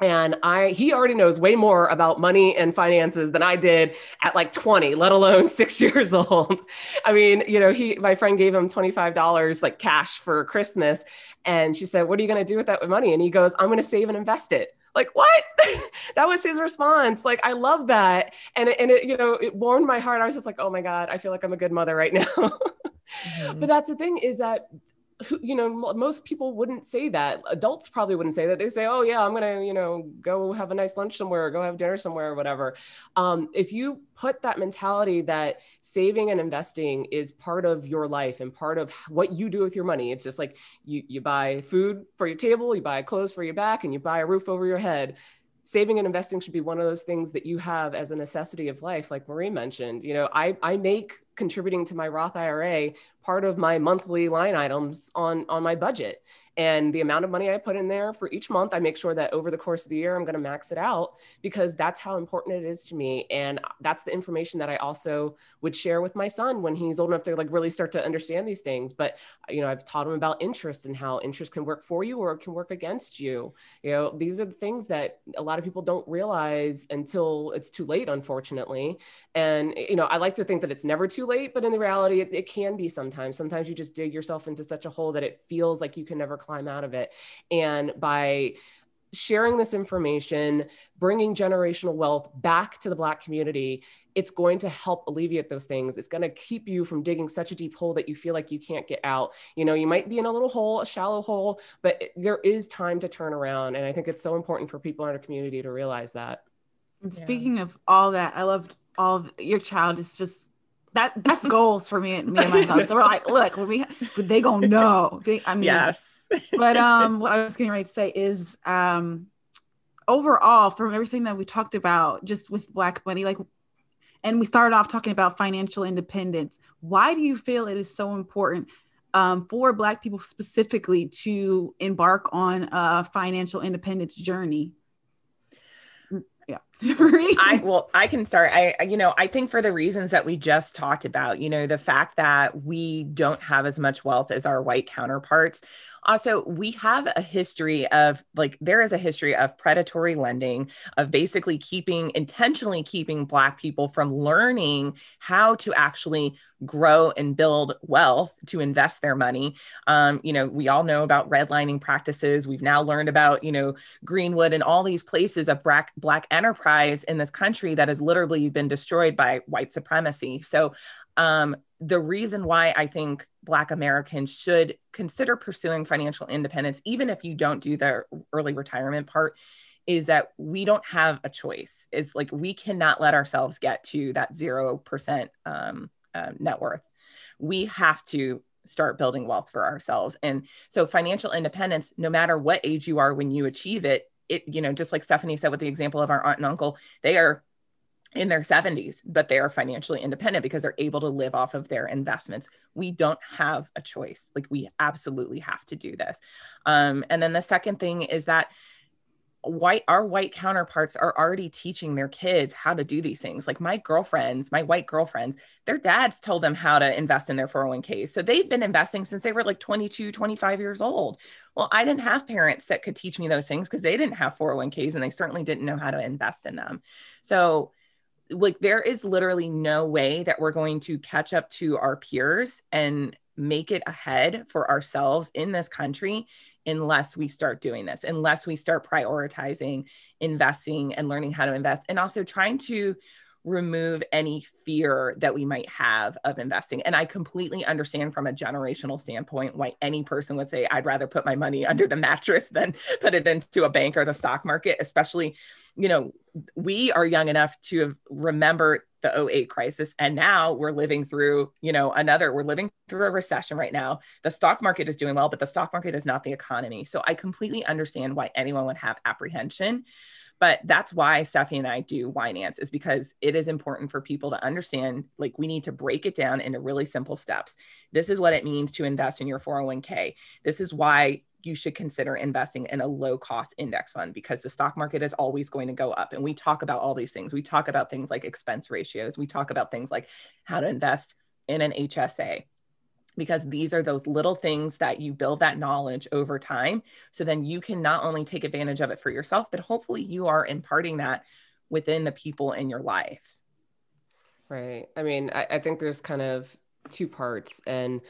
and i he already knows way more about money and finances than i did at like 20 let alone six years old. I mean you know he my friend gave him $25 like cash for christmas and she said what are you going to do with that money? And he goes i'm going to save and invest it. Like what? That was his response. Like i love that. And it, and it you know it warmed my heart. I was just like oh my god i feel like i'm a good mother right now. Mm-hmm. but that's the thing is that who, you know, most people wouldn't say that. Adults probably wouldn't say that. They say, "Oh yeah, I'm gonna, you know, go have a nice lunch somewhere, or go have dinner somewhere, or whatever." Um, if you put that mentality that saving and investing is part of your life and part of what you do with your money, it's just like you you buy food for your table, you buy clothes for your back, and you buy a roof over your head saving and investing should be one of those things that you have as a necessity of life like marie mentioned you know i i make contributing to my roth ira part of my monthly line items on on my budget And the amount of money I put in there for each month, I make sure that over the course of the year, I'm going to max it out because that's how important it is to me. And that's the information that I also would share with my son when he's old enough to like really start to understand these things. But, you know, I've taught him about interest and how interest can work for you or it can work against you. You know, these are the things that a lot of people don't realize until it's too late, unfortunately. And, you know, I like to think that it's never too late, but in the reality, it, it can be sometimes. Sometimes you just dig yourself into such a hole that it feels like you can never climb out of it. And by sharing this information, bringing generational wealth back to the Black community, it's going to help alleviate those things. It's going to keep you from digging such a deep hole that you feel like you can't get out. You know, you might be in a little hole, a shallow hole, but there is time to turn around. And I think it's so important for people in our community to realize that. And speaking yeah. of all that, I loved all of, your child is just that that's goals for me and me and my husband. So we're like, look, when we they gonna know. They, I mean, yes. But um, what I was getting ready to say is um, overall, from everything that we talked about, just with Black money, like, and we started off talking about financial independence. Why do you feel it is so important um, for Black people specifically to embark on a financial independence journey? yeah i well i can start. I you know i think for the reasons that we just talked about you know the fact that we don't have as much wealth as our white counterparts. Also we have a history of like there is a history of predatory lending of basically keeping intentionally keeping black people from learning how to actually grow and build wealth to invest their money. Um, you know we all know about redlining practices. We've now learned about you know greenwood and all these places of black black enterprise in this country that has literally been destroyed by white supremacy so um, the reason why I think Black Americans should consider pursuing financial independence, even if you don't do the early retirement part, is that we don't have a choice. Is like we cannot let ourselves get to that 0% um, uh, net worth. We have to start building wealth for ourselves. And so financial independence, no matter what age you are when you achieve it, it, you know, just like Stephanie said with the example of our aunt and uncle, they are in their 70s, but they are financially independent because they're able to live off of their investments. We don't have a choice. Like we absolutely have to do this. Um, and then the second thing is that white our white counterparts are already teaching their kids how to do these things. Like my girlfriends my white girlfriends their dads told them how to invest in their 401ks so they've been investing since they were like 22 25 years old. Well i didn't have parents that could teach me those things because they didn't have 401ks and they certainly didn't know how to invest in them. So like there is literally no way that we're going to catch up to our peers and make it ahead for ourselves in this country unless we start doing this unless we start prioritizing investing and learning how to invest and also trying to remove any fear that we might have of investing. And I completely understand from a generational standpoint why any person would say, I'd rather put my money under the mattress than put it into a bank or the stock market, especially, you know, we are young enough to remember the 08 crisis. And now we're living through, you know, another, we're living through a recession right now. The stock market is doing well, but the stock market is not the economy. So I completely understand why anyone would have apprehension. But that's why Stephanie and I do Winance is because it is important for people to understand like we need to break it down into really simple steps. This is what it means to invest in your 401k. This is why you should consider investing in a low cost index fund because the stock market is always going to go up. And we talk about all these things. We talk about things like expense ratios. We talk about things like how to invest in an HSA because these are those little things that you build that knowledge over time. So then you can not only take advantage of it for yourself, but hopefully you are imparting that within the people in your life. Right. I mean, I, I think there's kind of two parts. And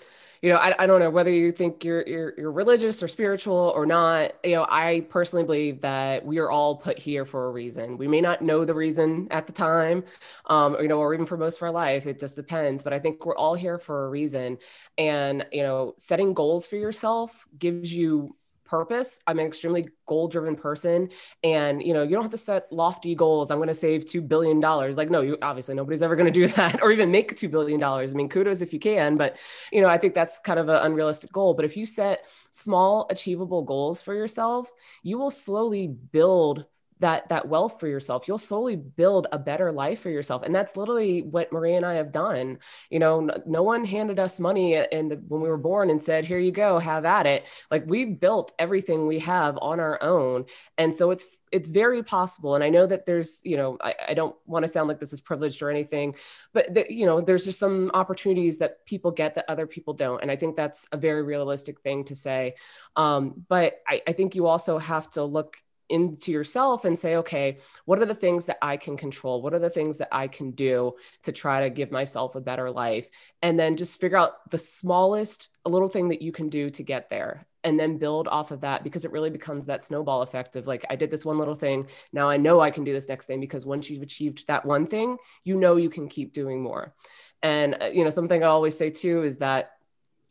you know, I, I don't know whether you think you're, you're you're religious or spiritual or not. You know, I personally believe that we are all put here for a reason. We may not know the reason at the time, um, or, you know, or even for most of our life. It just depends. But I think we're all here for a reason. And you know, setting goals for yourself gives you purpose. I'm an extremely goal driven person. And, you know, you don't have to set lofty goals. I'm going to save $2 billion. Like, no, you obviously nobody's ever going to do that or even make $2 billion. I mean, kudos if you can, but, you know, I think that's kind of an unrealistic goal. But if you set small, achievable goals for yourself, you will slowly build that that wealth for yourself. You'll slowly build a better life for yourself and that's literally what marie and i have done. You know no, one handed us money and when we were born and said here you go have at it. Like we built everything we have on our own and so it's it's very possible and i know that there's you know i, I don't want to sound like this is privileged or anything but the, you know there's just some opportunities that people get that other people don't and i think that's a very realistic thing to say. Um, but I, I think you also have to look into yourself and say, okay, what are the things that I can control? What are the things that I can do to try to give myself a better life? And then just figure out the smallest little thing that you can do to get there and then build off of that because it really becomes that snowball effect of like, I did this one little thing. Now I know I can do this next thing because once you've achieved that one thing, you know you can keep doing more. And, uh, you know, something I always say too is that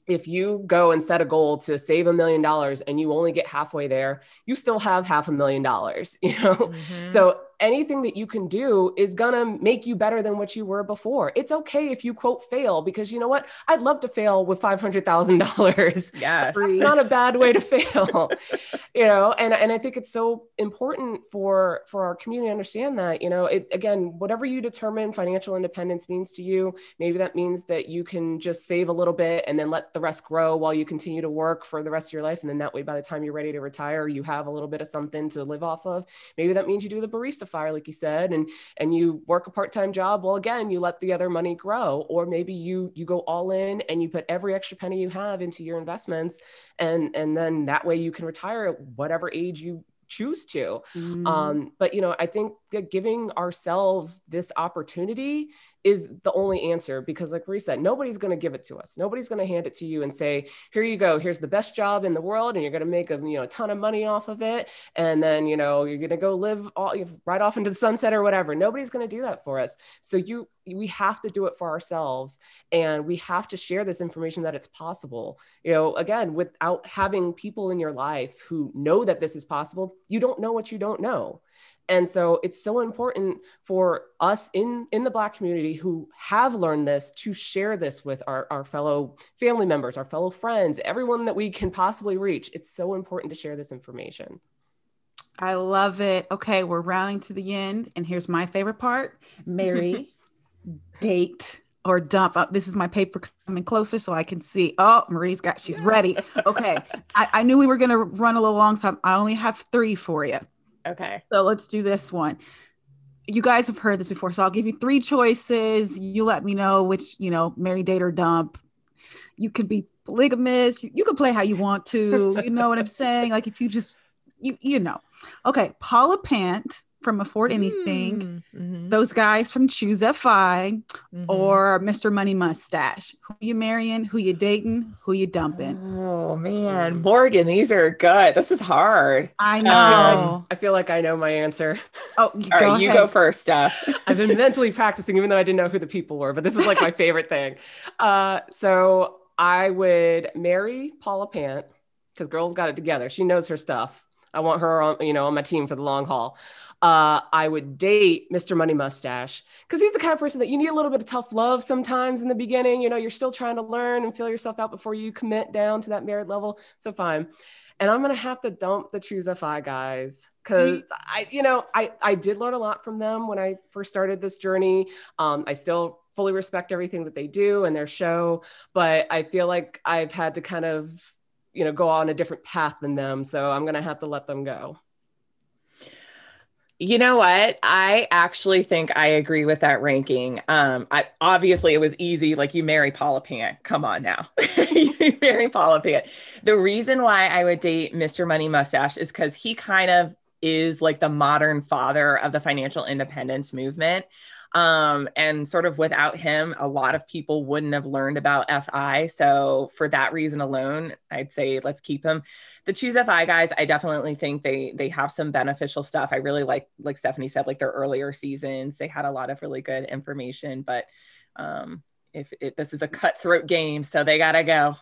if you go and set a goal to save a million dollars and you only get halfway there, you still have half a million dollars, you know? Mm-hmm. So anything that you can do is gonna make you better than what you were before. It's okay if you quote fail because you know what? I'd love to fail with five hundred thousand dollars. Yes, not a bad way to fail. you know, and and I think it's so important for for our community to understand that. You know, it again, whatever you determine financial independence means to you, maybe that means that you can just save a little bit and then let the rest grow while you continue to work for the rest of your life, and then that way, by the time you're ready to retire, you have a little bit of something to live off of. Maybe that means you do the barista fire like you said and and you work a part-time job well again you let the other money grow or maybe you you go all in and you put every extra penny you have into your investments and and then that way you can retire at whatever age you choose to mm. um, but you know i think that giving ourselves this opportunity is the only answer because like we said nobody's going to give it to us. Nobody's going to hand it to you and say here you go. Here's the best job in the world and you're going to make a you know a ton of money off of it and then you know you're going to go live all, right off into the sunset or whatever. Nobody's going to do that for us. So you we have to do it for ourselves and we have to share this information that it's possible. You know again without having people in your life who know that this is possible you don't know what you don't know and so it's so important for us in in the black community who have learned this to share this with our, our fellow family members our fellow friends everyone that we can possibly reach it's so important to share this information i love it okay we're rounding to the end and here's my favorite part marry date or dump. Oh, this is my paper coming closer so I can see. Oh, Marie's got, she's ready. Okay. I, I knew we were going to run a little long, so I only have three for you. Okay. So let's do this one. You guys have heard this before, so I'll give you three choices. You let me know which, you know, marry, date, or dump. You could be polygamous. You, you can play how you want to. You know what I'm saying? Like if you just, you you know. Okay, Paula Pant from Afford Anything, mm, mm-hmm. those guys from Choose FI, mm-hmm. or Mr. Money Mustache. Who you marrying? Who you dating? Who you dumping? Oh man, Morgan, these are good. This is hard. I know. Um, I feel like I know my answer. Oh, all right, you go first, Steph. I've been mentally practicing, even though I didn't know who the people were. But this is like my favorite thing. Uh, so I would marry Paula Pant because girls got it together. She knows her stuff. I want her on, you know, on my team for the long haul uh, I would date Mr. Money Mustache because he's the kind of person that you need a little bit of tough love sometimes in the beginning. You know, you're still trying to learn and feel yourself out before you commit down to that married level. So fine. And I'm gonna have to dump the Choose FI guys because I, you know, I I did learn a lot from them when I first started this journey. Um, I still fully respect everything that they do and their show, but I feel like I've had to kind of, you know, go on a different path than them. So I'm gonna have to let them go. You know what? I actually think I agree with that ranking. Um, I obviously it was easy. Like you marry Paula Pant. Come on now, you marry Paula Pant. The reason why I would date Mr. Money Mustache is because he kind of is like the modern father of the financial independence movement. Um, and sort of without him, a lot of people wouldn't have learned about FI. So for that reason alone, I'd say let's keep him. The Choose FI guys, I definitely think they they have some beneficial stuff. I really like, like Stephanie said, like their earlier seasons, they had a lot of really good information, but um, if it, this is a cutthroat game, so they gotta go.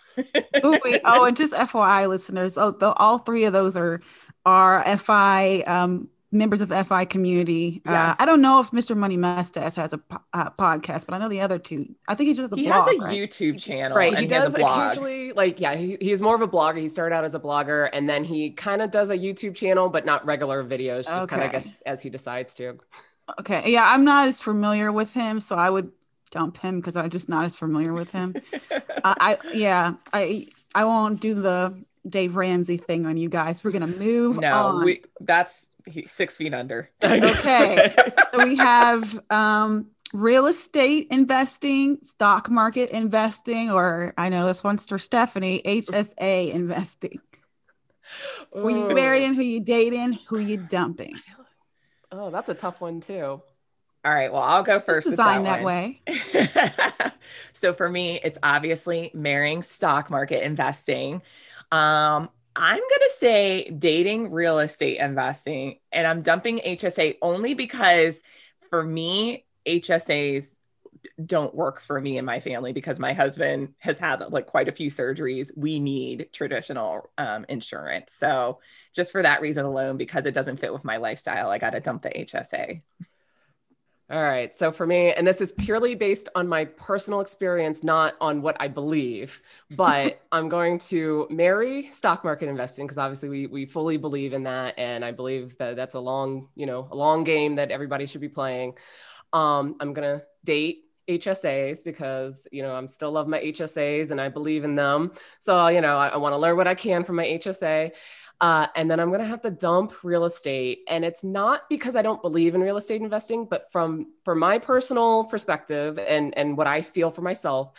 Ooh, oh, and just FYI, listeners, oh, the, all three of those are are FI um, members of the FI community. Uh, I don't know if Mr. Money Mustache has a po- uh, podcast, but I know the other two. I think he just has a he blog. has a right? YouTube channel Right, and he he, has does a blog. occasionally, like, yeah, he, he's more of a blogger. He started out as a blogger, and then he kind of does a YouTube channel, but not regular videos, just kind of guess as he decides to. Okay, yeah, I'm not as familiar with him, so I would dump him because I'm just not as familiar with him. I, I yeah, I I won't do the Dave Ramsey thing on you guys. We're gonna move no, on. we that's he, six feet under. Okay. so we have um real estate investing, stock market investing, or I know this one's for Stephanie, HSA investing. Who you marrying, who you dating, who you dumping. Oh, that's a tough one too. All right, well, I'll go first. with designed that that way. so for me, it's obviously marrying stock market investing. Um, I'm gonna say dating real estate investing, and I'm dumping HSA only because for me, HSAs don't work for me and my family because my husband has had like quite a few surgeries. We need traditional um, insurance. So just for that reason alone, because it doesn't fit with my lifestyle, I got to dump the HSA. All right. So for me, and this is purely based on my personal experience, not on what I believe, but I'm going to marry stock market investing because obviously we we fully believe in that, and I believe that that's a long, you know, a long game that everybody should be playing. Um, I'm gonna date HSAs because you know I'm still love my HSAs and I believe in them. So you know I, I want to learn what I can from my HSA. Uh, and then I'm going to have to dump real estate. And it's not because I don't believe in real estate investing, but from from my personal perspective and and what I feel for myself,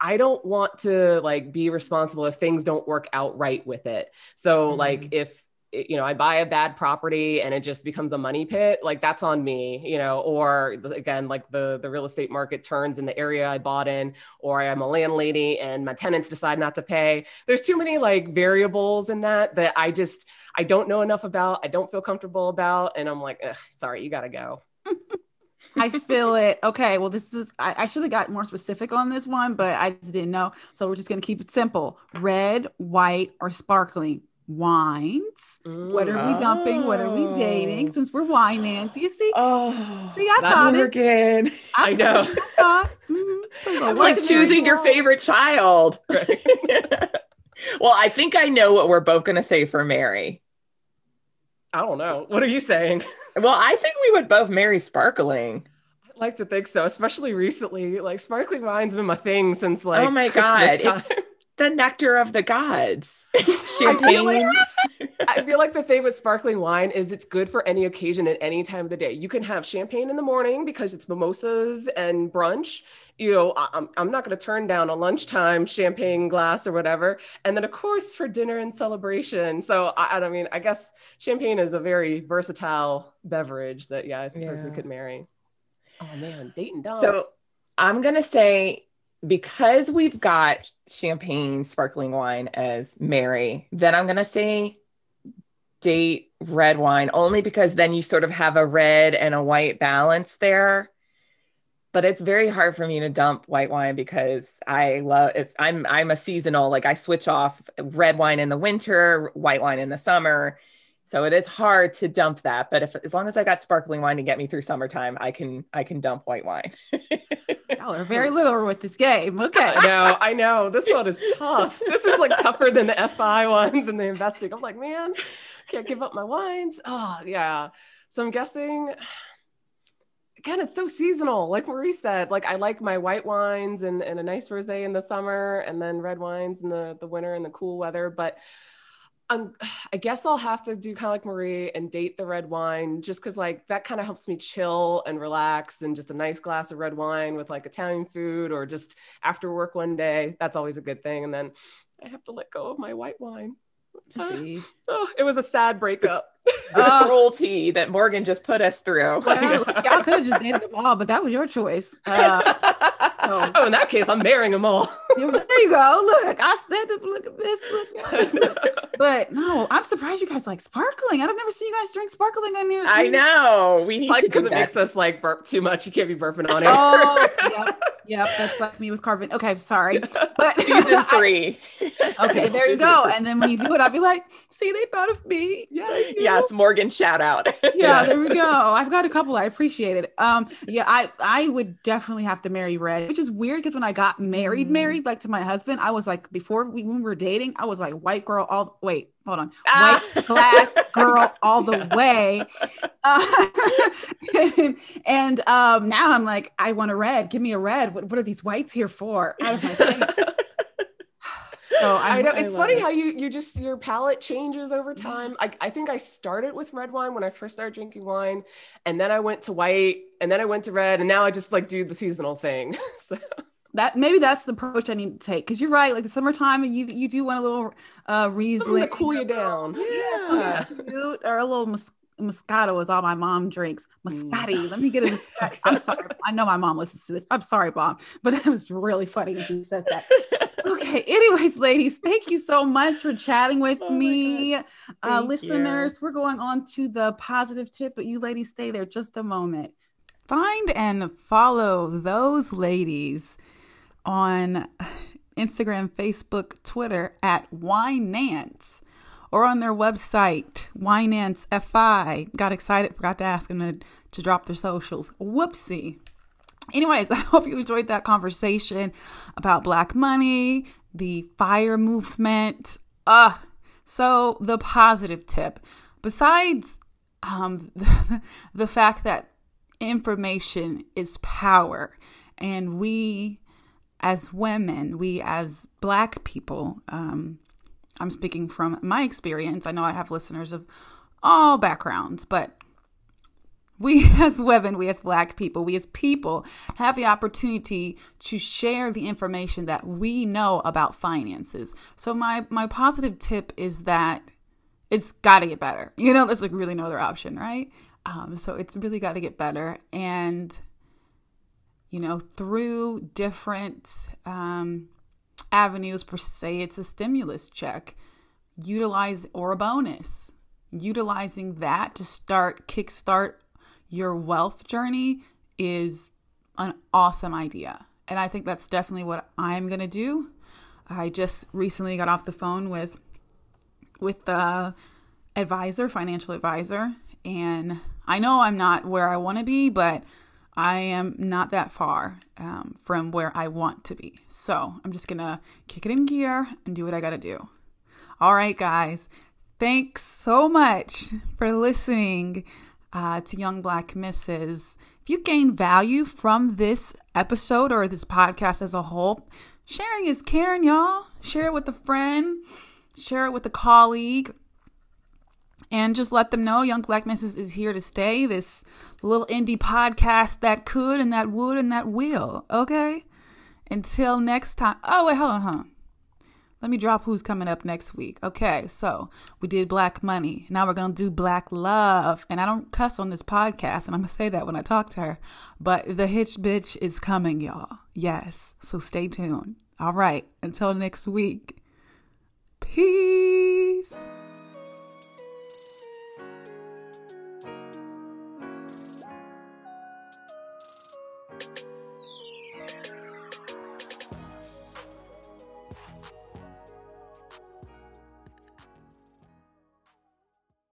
I don't want to like be responsible if things don't work out right with it. So like if you know I buy a bad property and it just becomes a money pit, like that's on me, you know. Or again, like the the real estate market turns in the area I bought in, or I'm a landlady and my tenants decide not to pay. There's too many like variables in that that I just I don't know enough about. I don't feel comfortable about, and I'm like, sorry, you gotta go. I feel it. Okay, well, this is I, I should have got more specific on this one, but I just didn't know. So we're just gonna keep it simple: red, white, or sparkling wines. What are we mm, dumping? What are we dating? Oh. Since we're Winance, you see, Oh, See, I That thought it. Morgan. I know. I thought. So you go, It's like choosing your favorite child. well, I think I know what we're both going to say for marry. I don't know. What are you saying? Well, I think we would both marry sparkling. I like to think so, especially recently. Like sparkling wine's been my thing since oh like oh my Christmas God. The nectar of the gods. Champagne. like- I feel like the thing with sparkling wine is it's good for any occasion at any time of the day. You can have champagne in the morning because it's mimosas and brunch. You know, I- I'm, I'm not going to turn down a lunchtime champagne glass or whatever. And then, of course, for dinner and celebration. So, I, I don't mean, I guess champagne is a very versatile beverage that, yeah, I suppose we could marry. Oh, man, date and dump. So I'm going to say because we've got champagne, sparkling wine as marry, then I'm going to say date red wine only because then you sort of have a red and a white balance there. But it's very hard for me to dump white wine because I love it's I'm I'm a seasonal like I switch off red wine in the winter, white wine in the summer. So it is hard to dump that, but if as long as I got sparkling wine to get me through summertime, I can I can dump white wine. Y'all are very literal with this game. Okay. I know, I know. This one is tough. This is like tougher than the FI ones and the investing. I'm like, man, can't give up my wines. Oh, yeah. So I'm guessing, again, it's so seasonal. Like Marie said, like I like my white wines and, and a nice rosé in the summer and then red wines in the, the winter and the cool weather. But I'm, I guess I'll have to do kind of like Marie and date the red wine just because like that kind of helps me chill and relax and just a nice glass of red wine with like Italian food or just after work one day. That's always a good thing. And then I have to let go of my white wine. See. Oh, it was a sad breakup. the Uh, cruelty that Morgan just put us through. Well, y'all could have just dated them all, but that was your choice. Uh, oh, in that case, I'm marrying them all. there you go. Look, I said, look at this. Look. but no, I'm surprised you guys like sparkling. I've never seen you guys drink sparkling on here. I know. We need like because it that. makes us like burp too much. You can't be burping on it. Oh, yep, yep. That's like me with carbon. Okay, sorry. But season three. okay, there you go. And then when you do it, I'll be like, see, they thought of me. yes. yes, Morgan, shout out. yeah, Yes. there we go. I've got a couple. I appreciate it. Um, yeah, I I would definitely have to marry Red, which is weird because when I got married, Mm. married like to my husband, I was like before we when we were dating, I was like white girl all wait, hold on, Ah. white glass girl all the way. Uh, and, and, um, now I'm like, I want a red. Give me a red. What, what are these whites here for? Out of my face. So I I'm- know it's love funny it. how you you just your palate changes over time. I, I think I started with red wine when I first started drinking wine, and then I went to white, and then I went to red, and now I just like do the seasonal thing. so that maybe that's the approach I need to take because you're right. Like the summertime, you you do want a little uh Riesling to cool you down. yeah, something cute, or a little Moscato is all my mom drinks. Mm. Moscati. Let me get a Moscati. I'm sorry. I know my mom listens to this. I'm sorry, mom, but it was really funny when she says that. Okay. Anyways, ladies, thank you so much for chatting with Oh me. Uh, Thank you. listeners, we're going on to the positive tip, but you ladies stay there just a moment. Find and follow those ladies on Instagram, Facebook, Twitter at Winance or on their website, Winance FI. Got excited, forgot to ask them to, to drop their socials. Whoopsie. Anyways, I hope you enjoyed that conversation about black money, the fire movement. Uh, so the positive tip, besides um, the, the fact that information is power, and we as women, we as black people, um, I'm speaking from my experience. I know I have listeners of all backgrounds, but we as women, we as black people, we as people have the opportunity to share the information that we know about finances. So my my positive tip is that it's got to get better. You know, there's like really no other option, right? Um, so it's really got to get better, and you know, through different um, avenues, per se, it's a stimulus check, utilize or a bonus, utilizing that to start kickstart your wealth journey is an awesome idea. And I think that's definitely what I'm going to do. I just recently got off the phone with with the advisor, financial advisor, and I know I'm not where I want to be, but I am not that far um, from where I want to be. So I'm just gonna kick it in gear and do what I gotta do. All right, guys. Thanks so much for listening uh, to Young Black Misses. If you gain value from this episode or this podcast as a whole, sharing is caring, y'all. Share it with a friend, share it with a colleague, and just let them know Young Black Misses is here to stay. This little indie podcast that could and that would and that will. Okay? Until next time. Oh, wait, hold on, hold on. Let me drop who's coming up next week. Okay, so we did Black Money. Now we're going to do Black Love. And I don't cuss on this podcast, and I'm going to say that when I talk to her. But the Hitch Bitch is coming, y'all. Yes, so stay tuned. All right, until next week. Peace.